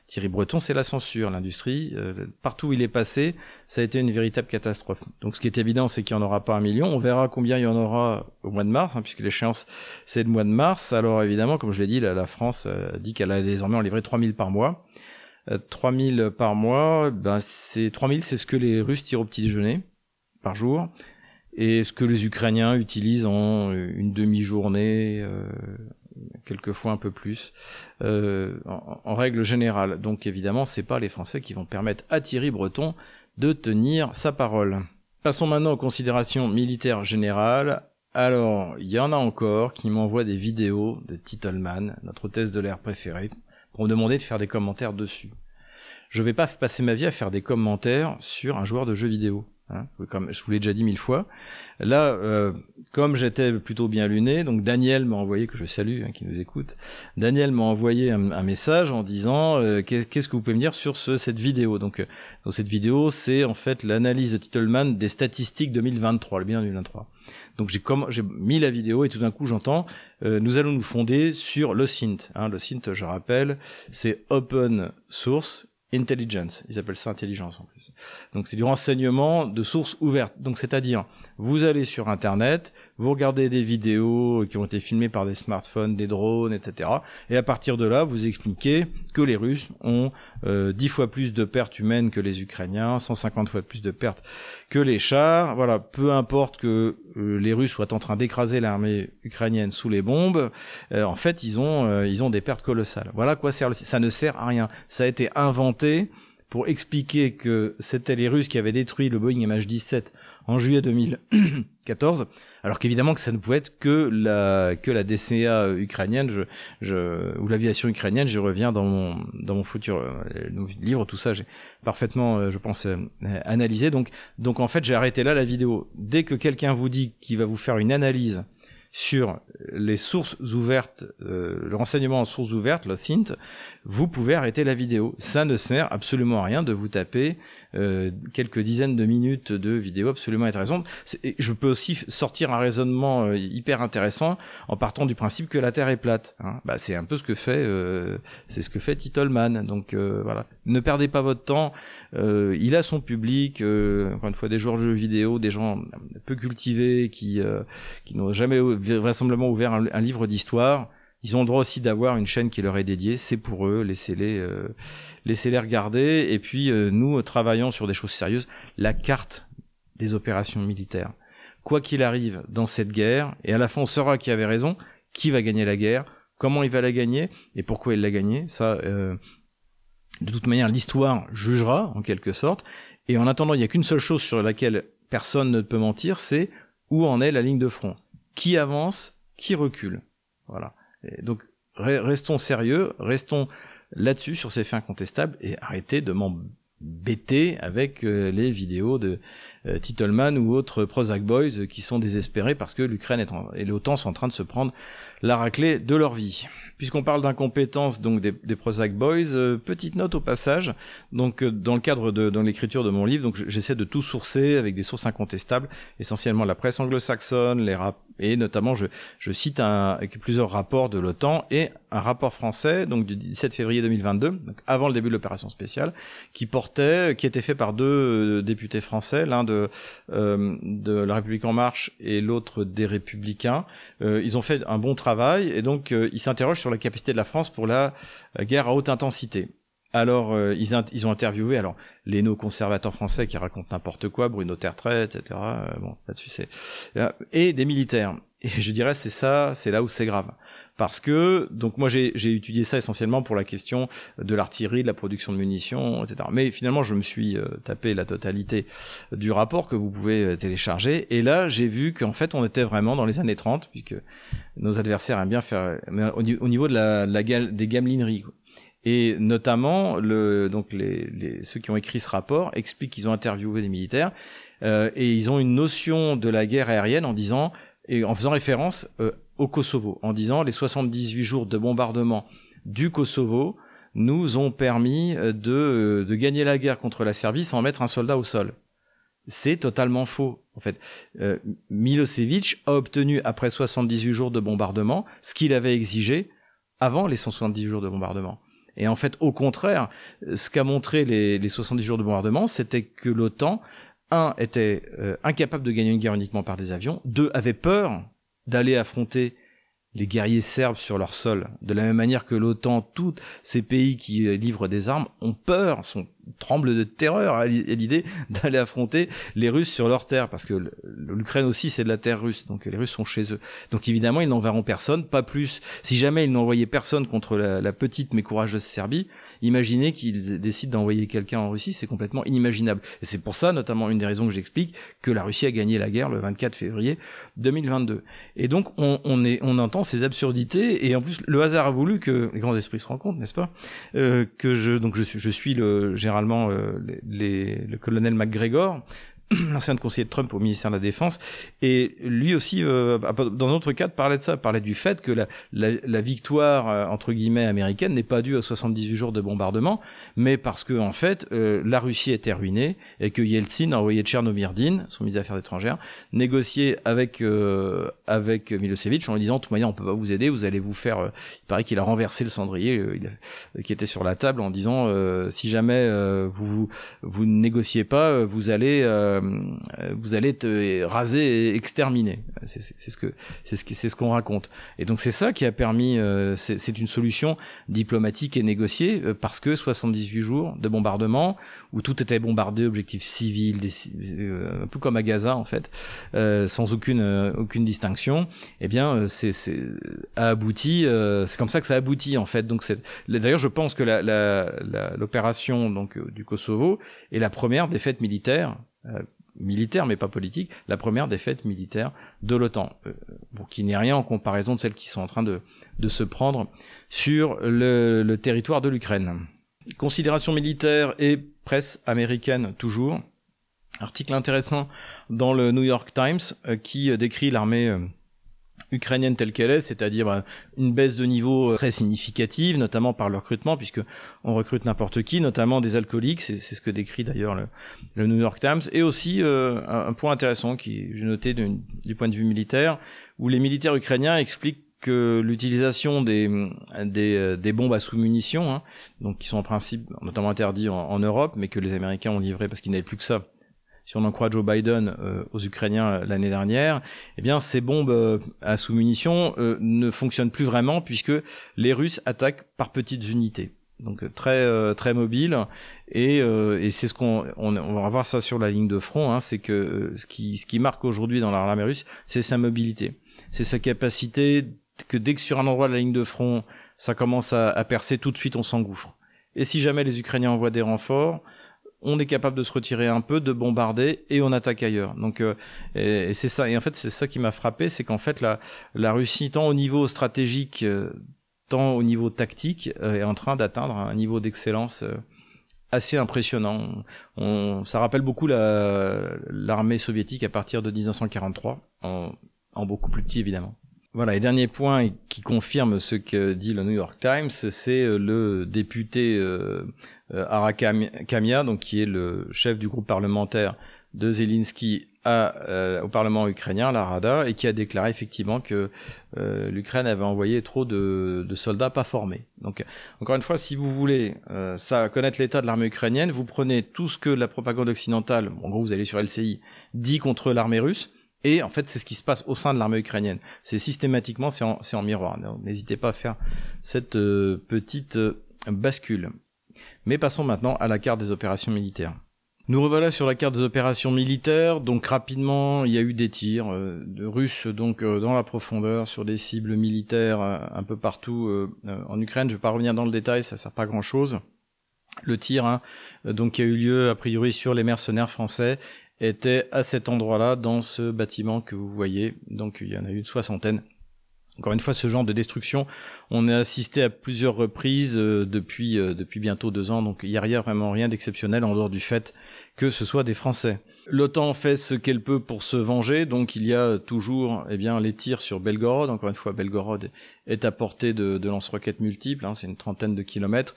Thierry Breton, c'est la censure. L'industrie, euh, partout où il est passé, ça a été une véritable catastrophe. Donc, ce qui est évident, c'est qu'il n'y en aura pas un million. On verra combien il y en aura au mois de mars, hein, puisque l'échéance c'est le mois de mars. Alors, évidemment, comme je l'ai dit, la, France euh, dit qu'elle a désormais en livré 3000 par mois. 3000 par mois, ben c'est 3000, c'est ce que les Russes tirent au petit déjeuner par jour. Et ce que les Ukrainiens utilisent en une demi-journée, euh, quelquefois un peu plus, euh, en, règle générale. Donc évidemment, c'est pas les Français qui vont permettre à Thierry Breton de tenir sa parole. Passons maintenant aux considérations militaires générales. Alors, il y en a encore qui m'envoient des vidéos de Titelman, notre hôtesse de l'air préférée, pour me demander de faire des commentaires dessus. Je vais pas passer ma vie à faire des commentaires sur un joueur de jeux vidéo. Hein, comme je vous l'ai déjà dit mille fois. Là, euh, comme j'étais plutôt bien luné, donc Daniel m'a envoyé, que je salue, hein, qui nous écoute, Daniel m'a envoyé un, message en disant euh, qu'est-ce que vous pouvez me dire sur ce, cette vidéo? Donc, euh, dans cette vidéo, c'est en fait l'analyse de Titelman des statistiques 2023, le bien 2023. Donc j'ai mis la vidéo et tout d'un coup j'entends nous allons nous fonder sur le SINT. Hein, le SINT, je rappelle, c'est Open Source Intelligence. Ils appellent ça intelligence en plus. Donc c'est du renseignement de sources ouvertes. Donc c'est-à-dire, vous allez sur Internet, vous regardez des vidéos qui ont été filmées par des smartphones, des drones, etc. Et à partir de là, vous expliquez que les Russes ont euh, 10 fois plus de pertes humaines que les Ukrainiens, 150 fois plus de pertes que les chars. Voilà, peu importe que euh, les Russes soient en train d'écraser l'armée ukrainienne sous les bombes, euh, en fait, ils ont, euh, ils ont des pertes colossales. Voilà quoi sert le... Ça ne sert à rien. Ça a été inventé pour expliquer que c'était les Russes qui avaient détruit le Boeing MH17 en juillet 2014, alors qu'évidemment que ça ne pouvait être que la que la DCA ukrainienne, ou l'aviation ukrainienne. Je reviens dans mon dans mon futur euh, livre, tout ça, j'ai parfaitement, euh, je pense, euh, analysé. Donc donc en fait, j'ai arrêté là la vidéo. Dès que quelqu'un vous dit qu'il va vous faire une analyse sur les sources ouvertes, euh, le renseignement en sources ouvertes, le SINT, vous pouvez arrêter la vidéo. Ça ne sert absolument à rien de vous taper euh, quelques dizaines de minutes de vidéo absolument intéressantes. Je peux aussi sortir un raisonnement euh, hyper intéressant en partant du principe que la Terre est plate. Hein. Bah, c'est un peu ce que fait, c'est ce que fait Titelman. Donc voilà, ne perdez pas votre temps. il a son public, encore une fois des joueurs de jeux vidéo, des gens peu cultivés qui qui n'ont jamais vraisemblablement ouvert un, livre d'histoire. Ils ont le droit aussi d'avoir une chaîne qui leur est dédiée. C'est pour eux. Laissez-les, euh, laissez-les regarder. Et puis euh, nous travaillons sur des choses sérieuses. La carte des opérations militaires. Quoi qu'il arrive dans cette guerre, et à la fin on saura qui avait raison, qui va gagner la guerre, comment il va la gagner et pourquoi il l'a gagné. Ça, euh, de toute manière, l'histoire jugera en quelque sorte. Et en attendant, il n'y a qu'une seule chose sur laquelle personne ne peut mentir, c'est où en est la ligne de front qui avance, qui recule. Voilà. donc restons sérieux, restons là-dessus sur ces faits incontestables et arrêtez de m'embêter avec euh, les vidéos de euh, Titelman ou autres Prozac Boys qui sont désespérés parce que l'Ukraine et l'OTAN sont en train de se prendre la raclée de leur vie. Puisqu'on parle d'incompétence donc des, des Prozac Boys, euh, petite note au passage. Donc euh, dans le cadre de dans l'écriture de mon livre, donc j'essaie de tout sourcer avec des sources incontestables, essentiellement la presse anglo-saxonne, les rap et notamment je, cite un, plusieurs rapports de l'OTAN et un rapport français donc du 17 février 2022, donc avant le début de l'opération spéciale, qui portait, qui était fait par deux euh, députés français, l'un de de la République en marche et l'autre des Républicains. ils ont fait un bon travail et donc ils s'interrogent sur la capacité de la France pour la guerre à haute intensité. Alors, euh, ils, ils, ont interviewé alors les conservateurs français qui racontent n'importe quoi, Bruno Tertrais, etc. Euh, bon, là-dessus c'est et des militaires. Et je dirais c'est ça, c'est là où c'est grave, parce que donc moi j'ai étudié ça essentiellement pour la question de l'artillerie, de la production de munitions, etc. Mais finalement je me suis tapé la totalité du rapport que vous pouvez télécharger et là j'ai vu qu'en fait on était vraiment dans les années 30 puisque nos adversaires aiment bien faire au, niveau de la, la des gamelineries. Et notamment, le, donc les, les, ceux qui ont écrit ce rapport expliquent qu'ils ont interviewé des militaires euh, et ils ont une notion de la guerre aérienne en disant et en faisant référence euh, au Kosovo, en disant les 78 jours de bombardement du Kosovo nous ont permis euh, de, de gagner la guerre contre la Serbie sans mettre un soldat au sol. C'est totalement faux. En fait, euh, Milosevic a obtenu après 78 jours de bombardement ce qu'il avait exigé avant les 170 jours de bombardement. Et en fait, au contraire, ce qu'a montré les, les 70 jours de bombardement, c'était que l'OTAN, un, était euh, incapable de gagner une guerre uniquement par des avions, deux, avait peur d'aller affronter les guerriers serbes sur leur sol. De la même manière que l'OTAN, tous ces pays qui livrent des armes ont peur, sont tremble de terreur à l'idée d'aller affronter les Russes sur leur terre, parce que l'Ukraine aussi c'est de la terre russe, donc les Russes sont chez eux. Donc évidemment ils n'enverront personne, pas plus. Si jamais ils n'envoyaient personne contre la, petite mais courageuse Serbie, imaginez qu'ils décident d'envoyer quelqu'un en Russie, c'est complètement inimaginable. Et c'est pour ça, notamment une des raisons que j'explique, que la Russie a gagné la guerre le 24 février 2022. Et donc on, est, on entend ces absurdités, et en plus le hasard a voulu que les grands esprits se rencontrent, n'est-ce pas? Euh, Que je donc je je suis le général généralement euh, le colonel McGregor, l'ancien conseiller de Trump au ministère de la Défense, et lui aussi, euh, dans un autre cadre, parlait de ça, parlait du fait que la, la, la victoire euh, entre guillemets américaine n'est pas due à 78 jours de bombardement, mais parce que en fait, euh, la Russie était ruinée et que Yeltsin a envoyé Tchernomyrdin, son ministre des Affaires étrangères, négocier avec avec Milosevic en lui disant de toute manière on peut pas vous aider, vous allez vous faire. il paraît qu'il a renversé le cendrier qui était sur la table en disant si jamais vous vous ne négociez pas, vous allez euh, vous allez être rasé et exterminé. C'est ce que c'est ce qu'on raconte. Et donc c'est ça qui a permis. Euh, c'est une solution diplomatique et négociée euh, parce que 78 jours de bombardement où tout était bombardé, objectifs civils, un peu comme à Gaza en fait, sans aucune aucune distinction. Eh bien, c'est a abouti. c'est comme ça que ça aboutit en fait. Donc c'est d'ailleurs je pense que l'opération la, la, donc du Kosovo est la première défaite militaire militaire, mais pas politique, la première défaite militaire de l'OTAN, euh, qui n'est rien en comparaison de celles qui sont en train de, de se prendre sur le, territoire de l'Ukraine. Considération militaire et presse américaine toujours. Article intéressant dans le New York Times euh, qui décrit l'armée euh, ukrainienne telle qu'elle est, c'est-à-dire bah, une baisse de niveau euh, très significative, notamment par le recrutement, puisque on recrute n'importe qui, notamment des alcooliques, c'est ce que décrit d'ailleurs le, New York Times, et aussi euh, un, point intéressant qui j'ai noté du point de vue militaire, où les militaires ukrainiens expliquent que l'utilisation des, des, euh, des, bombes à sous-munitions, hein, donc qui sont en principe notamment interdits en, en Europe, mais que les Américains ont livré parce qu'ils n'avaient plus que ça si on en croit Joe Biden euh, aux Ukrainiens euh, l'année dernière, eh bien ces bombes euh, à sous-munitions ne fonctionnent plus vraiment puisque les Russes attaquent par petites unités. Donc très très et, c'est ce qu'on on, va voir ça sur la ligne de front. Hein, c'est que ce qui ce qui marque aujourd'hui dans l'armée russe, c'est sa mobilité, c'est sa capacité que dès que sur un endroit de la ligne de front ça commence à, à percer, tout de suite on s'engouffre. Et si jamais les Ukrainiens envoient des renforts, on est capable de se retirer un peu, de bombarder et on attaque ailleurs. Donc euh, et, c'est ça. Et en fait, c'est ça qui m'a frappé, c'est qu'en fait la, la Russie, tant au niveau stratégique, euh, tant au niveau tactique, euh, est en train d'atteindre un niveau d'excellence assez impressionnant. On, ça rappelle beaucoup l'armée soviétique à partir de 1943, en, en beaucoup plus petit évidemment. Voilà, et dernier point qui confirme ce que dit le New York Times, c'est euh, le député euh, euh Arakamia, donc qui est le chef du groupe parlementaire de Zelensky euh, au Parlement ukrainien, la Rada, et qui a déclaré effectivement que l'Ukraine avait envoyé trop de, de, soldats pas formés. Donc, encore une fois, si vous voulez ça connaître l'état de l'armée ukrainienne, vous prenez tout ce que la propagande occidentale, en gros vous allez sur LCI, dit contre l'armée russe, et en fait, c'est ce qui se passe au sein de l'armée ukrainienne. C'est systématiquement, c'est en, miroir. N'hésitez pas à faire cette euh, petite euh, bascule. Mais passons maintenant à la carte des opérations militaires. Nous revoilà sur la carte des opérations militaires. Donc rapidement, il y a eu des tirs euh, de Russes donc dans la profondeur sur des cibles militaires un peu partout en Ukraine. Je ne vais pas revenir dans le détail, ça sert pas à grand chose. Le tir, hein, donc qui a eu lieu a priori sur les mercenaires français, était à cet endroit-là dans ce bâtiment que vous voyez. Donc il y en a eu une soixantaine. Encore une fois, ce genre de destruction, on a assisté à plusieurs reprises depuis depuis bientôt deux ans, donc il n'y a vraiment rien d'exceptionnel en dehors du fait que ce soit des Français. L'OTAN fait ce qu'elle peut pour se venger, donc il y a toujours eh bien, les tirs sur Belgorod. Encore une fois, Belgorod est à portée de, de lance-roquettes multiples, hein, c'est une trentaine de kilomètres,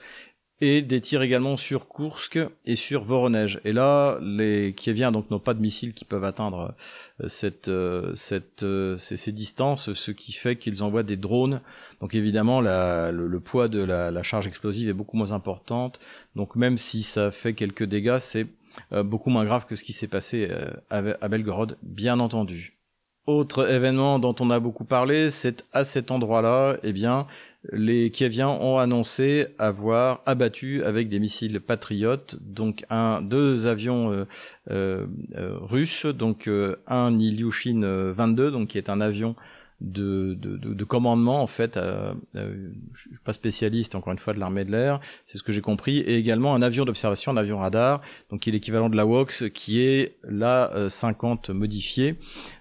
et des tirs également sur Kursk et sur Voronezh. Et là, les Kieviens donc n'ont pas de missiles qui peuvent atteindre euh, cette, euh, cette, euh, ces, ces, distances, ce qui fait qu'ils envoient des drones. Donc évidemment, la, le, poids de la, la charge explosive est beaucoup moins importante. Donc même si ça fait quelques dégâts, c'est beaucoup moins grave que ce qui s'est passé euh, à Belgorod, bien entendu. Autre événement dont on a beaucoup parlé, c'est à cet endroit-là, eh bien, les Kieviens ont annoncé avoir abattu avec des missiles patriotes, donc un, deux avions euh, russes, donc un Ilyushin 22, donc qui est un avion de, de, de, commandement en fait. Euh, euh, je suis pas spécialiste encore une fois de l'armée de l'air, c'est ce que j'ai compris, et également un avion d'observation, un avion radar, donc qui est l'équivalent de la WOX, qui est la 50 euh, modifié.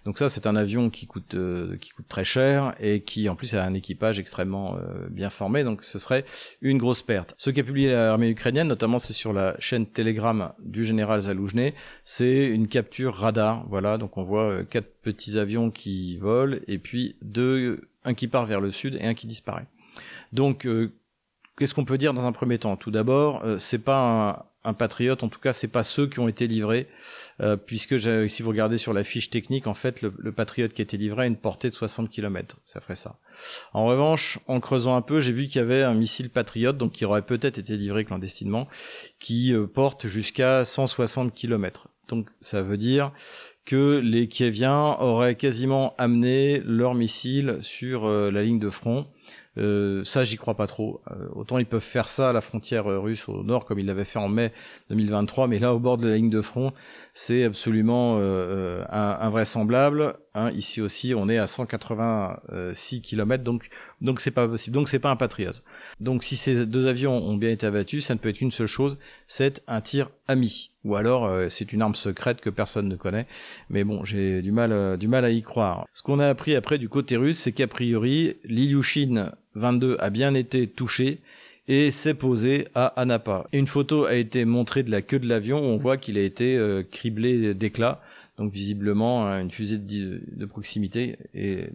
Donc ça c'est un avion qui coûte euh, qui coûte très cher et qui en plus a un équipage extrêmement bien formé, donc ce serait une grosse perte. Ce qu'a publié l'armée ukrainienne, notamment c'est sur la chaîne Telegram du général Zaloujny, c'est une capture radar. Voilà, donc on voit quatre petits avions qui volent et puis deux, un qui part vers le sud et un qui disparaît. Donc, euh, qu'est-ce qu'on peut dire dans un premier temps? Tout d'abord, euh, c'est pas un, patriote, en tout cas, c'est pas ceux qui ont été livrés, euh, puisque si vous regardez sur la fiche technique, en fait, le, patriote qui a été livré a une portée de 60 km. Ça ferait ça. En revanche, en creusant un peu, j'ai vu qu'il y avait un missile patriote, donc qui aurait peut-être été livré clandestinement, qui porte jusqu'à 160 km. Donc, ça veut dire que les Kieviens auraient quasiment amené leurs missiles sur euh, la ligne de front. Euh, ça, j'y crois pas trop. Euh, autant ils peuvent faire ça à la frontière russe au nord, comme ils l'avaient fait en mai 2023, mais là, au bord de la ligne de front, c'est absolument invraisemblable. Hein, ici aussi, on est à 186 km, donc donc c'est pas possible. Donc c'est pas un patriote. Donc si ces deux avions ont bien été abattus, ça ne peut être qu'une seule chose, c'est un tir ami. Ou alors euh, c'est une arme secrète que personne ne connaît. Mais bon, j'ai du mal, euh, du mal à y croire. Ce qu'on a appris après du côté russe, c'est qu'a priori, l'Ilyushin 22 a bien été touché et s'est posé à Anapa. Et une photo a été montrée de la queue de l'avion où on voit qu'il a été euh, criblé d'éclats. Donc visiblement une fusée de, proximité et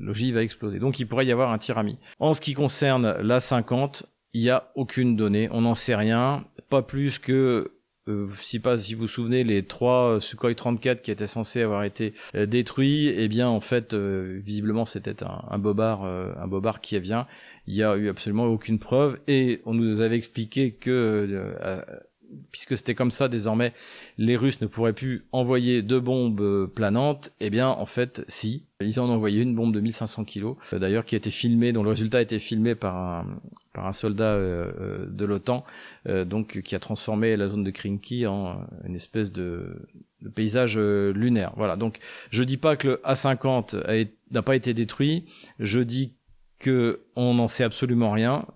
l'ogive va exploser. Donc il pourrait y avoir un tir ami. En ce qui concerne la 50, il n'y a aucune donnée, on n'en sait rien, pas plus que si pas si vous vous souvenez les trois Sukhoi 34 qui étaient censés avoir été euh, détruits, eh bien en fait euh, visiblement c'était un, un, bobard un bobard qui vient. Il y a eu absolument aucune preuve et on nous avait expliqué que puisque c'était comme ça désormais, les Russes ne pourraient plus envoyer de bombes euh, planantes, eh bien en fait si, ils en ont envoyé une bombe de 1500 kilos, euh, d'ailleurs qui a été filmée, dont le résultat a été filmé par un, par un soldat euh, de l'OTAN, donc qui a transformé la zone de Krinky en une espèce de, de paysage lunaire. Voilà, donc je dis pas que le A50 n'a pas été détruit, je dis que on n'en sait absolument rien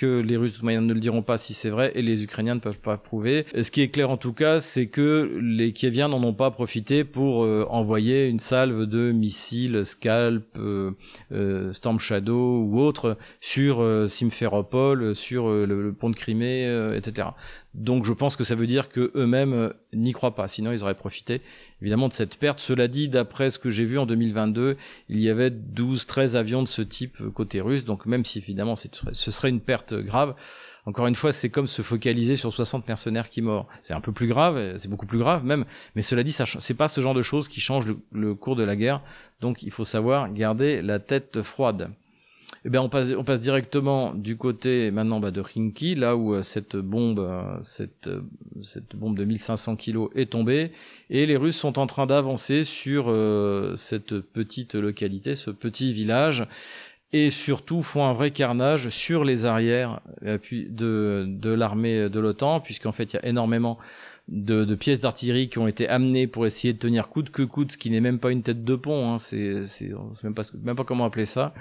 que les Russes ne le diront pas si c'est vrai et les Ukrainiens ne peuvent pas prouver. ce qui est clair en tout cas, c'est que les Kieviens n'en ont pas profité pour euh, envoyer une salve de missiles Scalp, euh, euh, Storm Shadow ou autres sur Simferopol, sur le, pont de Crimée, etc. Donc je pense que ça veut dire que eux-mêmes n'y croient pas, sinon ils auraient profité évidemment de cette perte. Cela dit, d'après ce que j'ai vu en 2022, il y avait 12-13 avions de ce type côté russe, donc même si évidemment ce serait une perte grave, encore une fois, c'est comme se focaliser sur 60 mercenaires qui meurent. C'est un peu plus grave, c'est beaucoup plus grave même, mais cela dit, c'est pas ce genre de choses qui changent le cours de la guerre, donc il faut savoir garder la tête froide. Eh bien, on passe, directement du côté maintenant bah, de Rinki, là où euh, cette bombe, euh, cette, euh, cette bombe de 1500 kilos est tombée, et les Russes sont en train d'avancer sur cette petite localité, ce petit village. Et surtout font un vrai carnage sur les arrières euh, de, de l'armée de l'OTAN, puisqu'en fait il y a énormément de, de pièces d'artillerie qui ont été amenées pour essayer de tenir coûte que coûte, ce qui n'est même pas une tête de pont, hein, c'est même pas même pas comment appeler ça.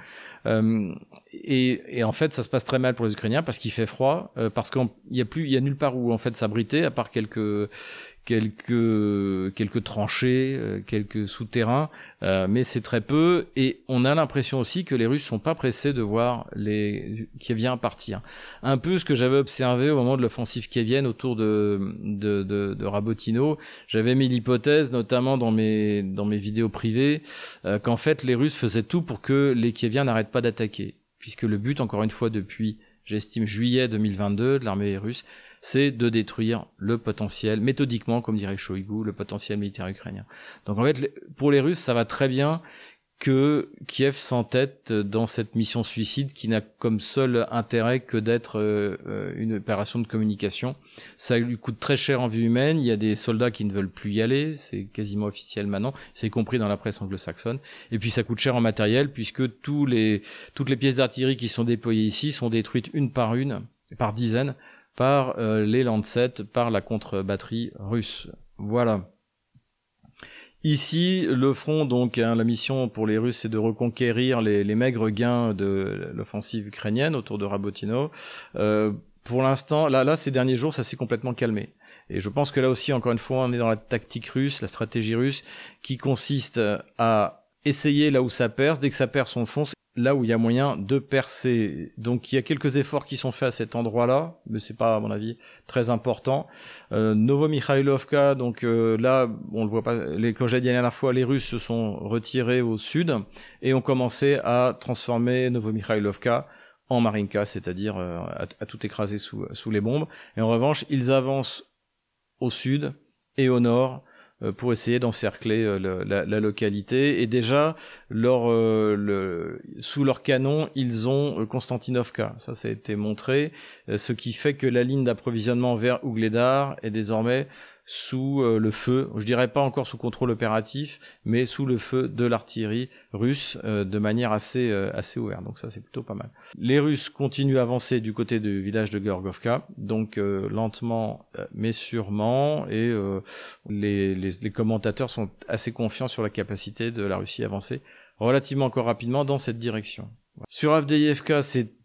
Euh, et, et, en fait, ça se passe très mal pour les Ukrainiens parce qu'il fait froid, euh, parce qu'il y a a nulle part où en fait s'abriter à part quelques quelques quelques tranchées, euh, quelques souterrains, euh, mais c'est très peu. Et on a l'impression aussi que les Russes sont pas pressés de voir les Kieviens partir. Un peu ce que j'avais observé au moment de l'offensive kievienne autour de de, de, de Rabotino. J'avais mis l'hypothèse, notamment dans mes dans mes vidéos privées, euh, qu'en fait les Russes faisaient tout pour que les Kieviens n'arrêtent pas d'attaquer, puisque le but, encore une fois, depuis j'estime juillet 2022 de l'armée russe, c'est de détruire le potentiel, méthodiquement, comme dirait Shoigu, le potentiel militaire ukrainien. Donc en fait, pour les Russes, ça va très bien que Kiev s'entête dans cette mission suicide qui n'a comme seul intérêt que d'être euh, euh, une opération de communication. Ça lui coûte très cher en vie humaine, il y a des soldats qui ne veulent plus y aller, c'est quasiment officiel maintenant, c'est compris dans la presse anglo-saxonne, et puis ça coûte cher en matériel puisque tous les, toutes les pièces d'artillerie qui sont déployées ici sont détruites une par une, par dizaines, par euh, les Lancet, par la contre-batterie russe. Voilà. Ici, le front, donc, hein, la mission pour les Russes, c'est de reconquérir les, maigres gains de l'offensive ukrainienne autour de Rabotino. Euh, pour l'instant, là, là, ces derniers jours, ça s'est complètement calmé. Et je pense que là aussi, encore une fois, on est dans la tactique russe, la stratégie russe, qui consiste à essayer là où ça perce. Dès que ça perce, on fonce là où il y a moyen de percer. Donc il y a quelques efforts qui sont faits à cet endroit-là, mais c'est pas à mon avis très important. Euh, Novo-Mikhailovka, donc euh, là on le voit pas, les, comme j'ai la dernière fois, les Russes se sont retirés au sud et ont commencé à transformer Novo-Mikhailovka en Marinka, c'est-à-dire euh, à, tout écraser sous, sous les bombes. Et en revanche, ils avancent au sud et au nord pour essayer d'encercler euh, la, localité. Et déjà, euh, sous leur canon, ils ont Konstantinovka. Ça, ça a été montré. Ce qui fait que la ligne d'approvisionnement vers Ougledar est désormais sous euh, le feu, je dirais pas encore sous contrôle opératif, mais sous le feu de l'artillerie russe euh, de manière assez euh, assez ouverte. Donc ça c'est plutôt pas mal. Les Russes continuent à avancer du côté du village de Georgovka, donc lentement mais sûrement, et les, les, les, commentateurs sont assez confiants sur la capacité de la Russie à avancer relativement encore rapidement dans cette direction. Sur Avdeyevka, c'est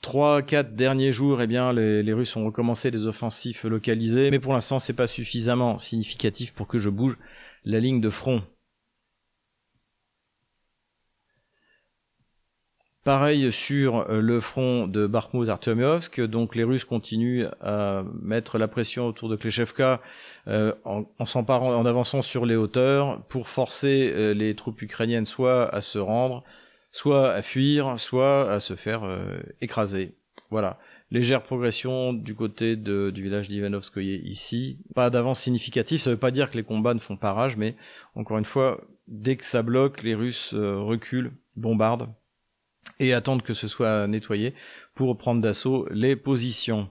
trois, quatre derniers jours, eh bien, les, Russes ont recommencé des offensifs localisés, mais pour l'instant, c'est pas suffisamment significatif pour que je bouge la ligne de front. Pareil sur euh, le front de Bakhmut Artyomovsk, donc les Russes continuent à mettre la pression autour de Kleshevka euh, en, s'emparant, en avançant sur les hauteurs pour forcer euh, les troupes ukrainiennes soit à se rendre, soit à fuir, soit à se faire euh, écraser. Voilà. Légère progression du côté du village d'Ivanovskoye ici. Pas d'avance significative, ça veut pas dire que les combats ne font pas rage, mais encore une fois, dès que ça bloque, les Russes euh, reculent, bombardent, et attendent que ce soit nettoyé pour prendre d'assaut les positions.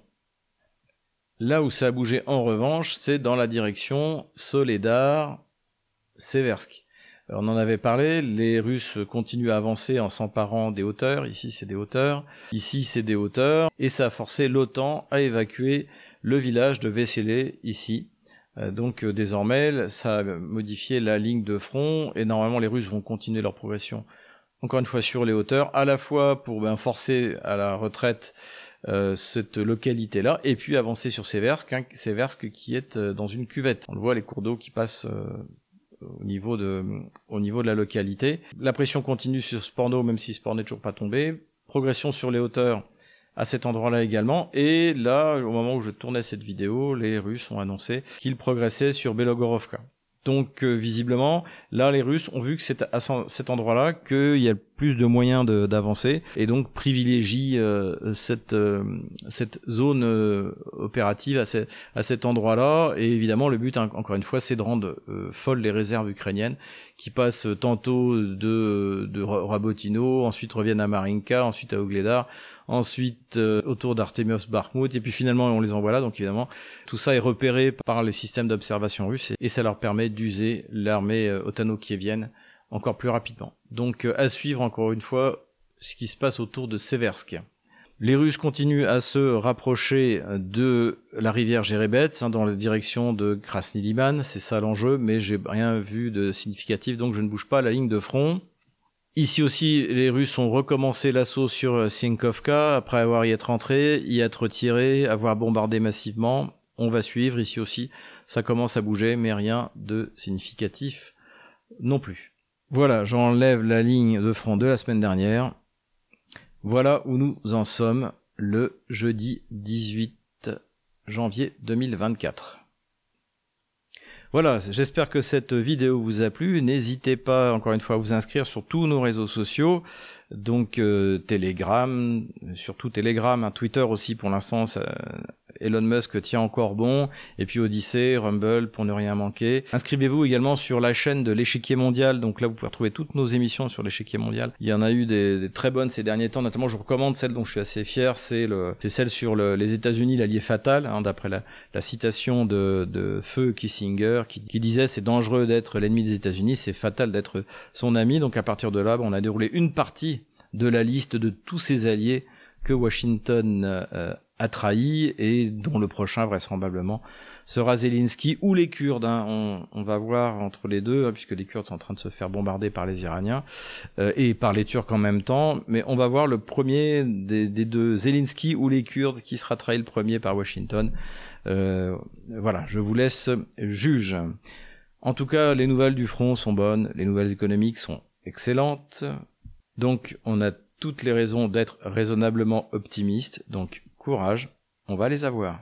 Là où ça a bougé en revanche, c'est dans la direction Soledar-Seversk. Euh, on en avait parlé, les Russes continuent à avancer en s'emparant des hauteurs, ici c'est des hauteurs, ici c'est des hauteurs, et ça a forcé l'OTAN à évacuer le village de Vesselé ici. Euh, donc euh, désormais, ça a modifié la ligne de front, et normalement les Russes vont continuer leur progression, encore une fois sur les hauteurs, à la fois pour ben, forcer à la retraite cette localité-là, et puis avancer sur Seversk, hein, qui est dans une cuvette. On le voit, les cours d'eau qui passent au niveau de, au niveau de la localité. La pression continue sur Sporno, même si Sporno n'est toujours pas tombé. Progression sur les hauteurs à cet endroit-là également. Et là, au moment où je tournais cette vidéo, les Russes ont annoncé qu'ils progressaient sur Belogorovka. Donc euh, visiblement, là les Russes ont vu que c'est à cet endroit-là qu'il y a plus de moyens d'avancer. Et donc privilégient euh, cette euh, cette zone opérative à, à cet endroit-là. Et évidemment, le but, encore une fois, c'est de rendre folles les réserves ukrainiennes qui passent tantôt de de Rabotino, ensuite reviennent à Marinka, ensuite à Ogledar ensuite euh, autour d'Artemios Bakhmut, et puis finalement on les envoie là, donc évidemment tout ça est repéré par les systèmes d'observation russes, et, ça leur permet d'user l'armée euh, otano-kievienne encore plus rapidement. Donc euh, à suivre encore une fois ce qui se passe autour de Seversk. Les Russes continuent à se rapprocher de la rivière Jerebets hein, dans la direction de Krasny Liman, c'est ça l'enjeu, mais j'ai rien vu de significatif, donc je ne bouge pas la ligne de front. Ici aussi, les Russes ont recommencé l'assaut sur Sinkovka après avoir y être entré, y être tiré, avoir bombardé massivement. On va suivre ici aussi, ça commence à bouger, mais rien de significatif non plus. Voilà, j'enlève la ligne de front de la semaine dernière. Voilà où nous en sommes le jeudi 18 janvier 2024. Voilà, j'espère que cette vidéo vous a plu. N'hésitez pas encore une fois à vous inscrire sur tous nos réseaux sociaux, donc euh, Telegram, surtout Telegram, un Twitter aussi pour l'instant, Elon Musk tient encore bon, et puis Odyssey, Rumble pour ne rien manquer. Inscrivez-vous également sur la chaîne de l'échiquier mondial, donc là vous pouvez retrouver toutes nos émissions sur l'échiquier mondial. Il y en a eu des, très bonnes ces derniers temps, notamment je vous recommande celle dont je suis assez fier, c'est le, c'est celle sur les États-Unis, l'allié fatal, hein, d'après la, citation de, de Feu Kissinger, qui, qui disait c'est dangereux d'être l'ennemi des États-Unis, c'est fatal d'être son ami. Donc à partir de là, on a déroulé une partie de la liste de tous ses alliés que Washington euh, a trahi et dont le prochain vraisemblablement sera Zelensky ou les Kurdes. Hein. On, va voir entre les deux, hein, puisque les Kurdes sont en train de se faire bombarder par les Iraniens euh, et par les Turcs en même temps. Mais on va voir le premier des, deux, Zelensky ou les Kurdes, qui sera trahi le premier par Washington. Euh, voilà, je vous laisse juge. En tout cas, les nouvelles du front sont bonnes, les nouvelles économiques sont excellentes. Donc, on a toutes les raisons d'être raisonnablement optimiste. Donc, courage, on va les avoir.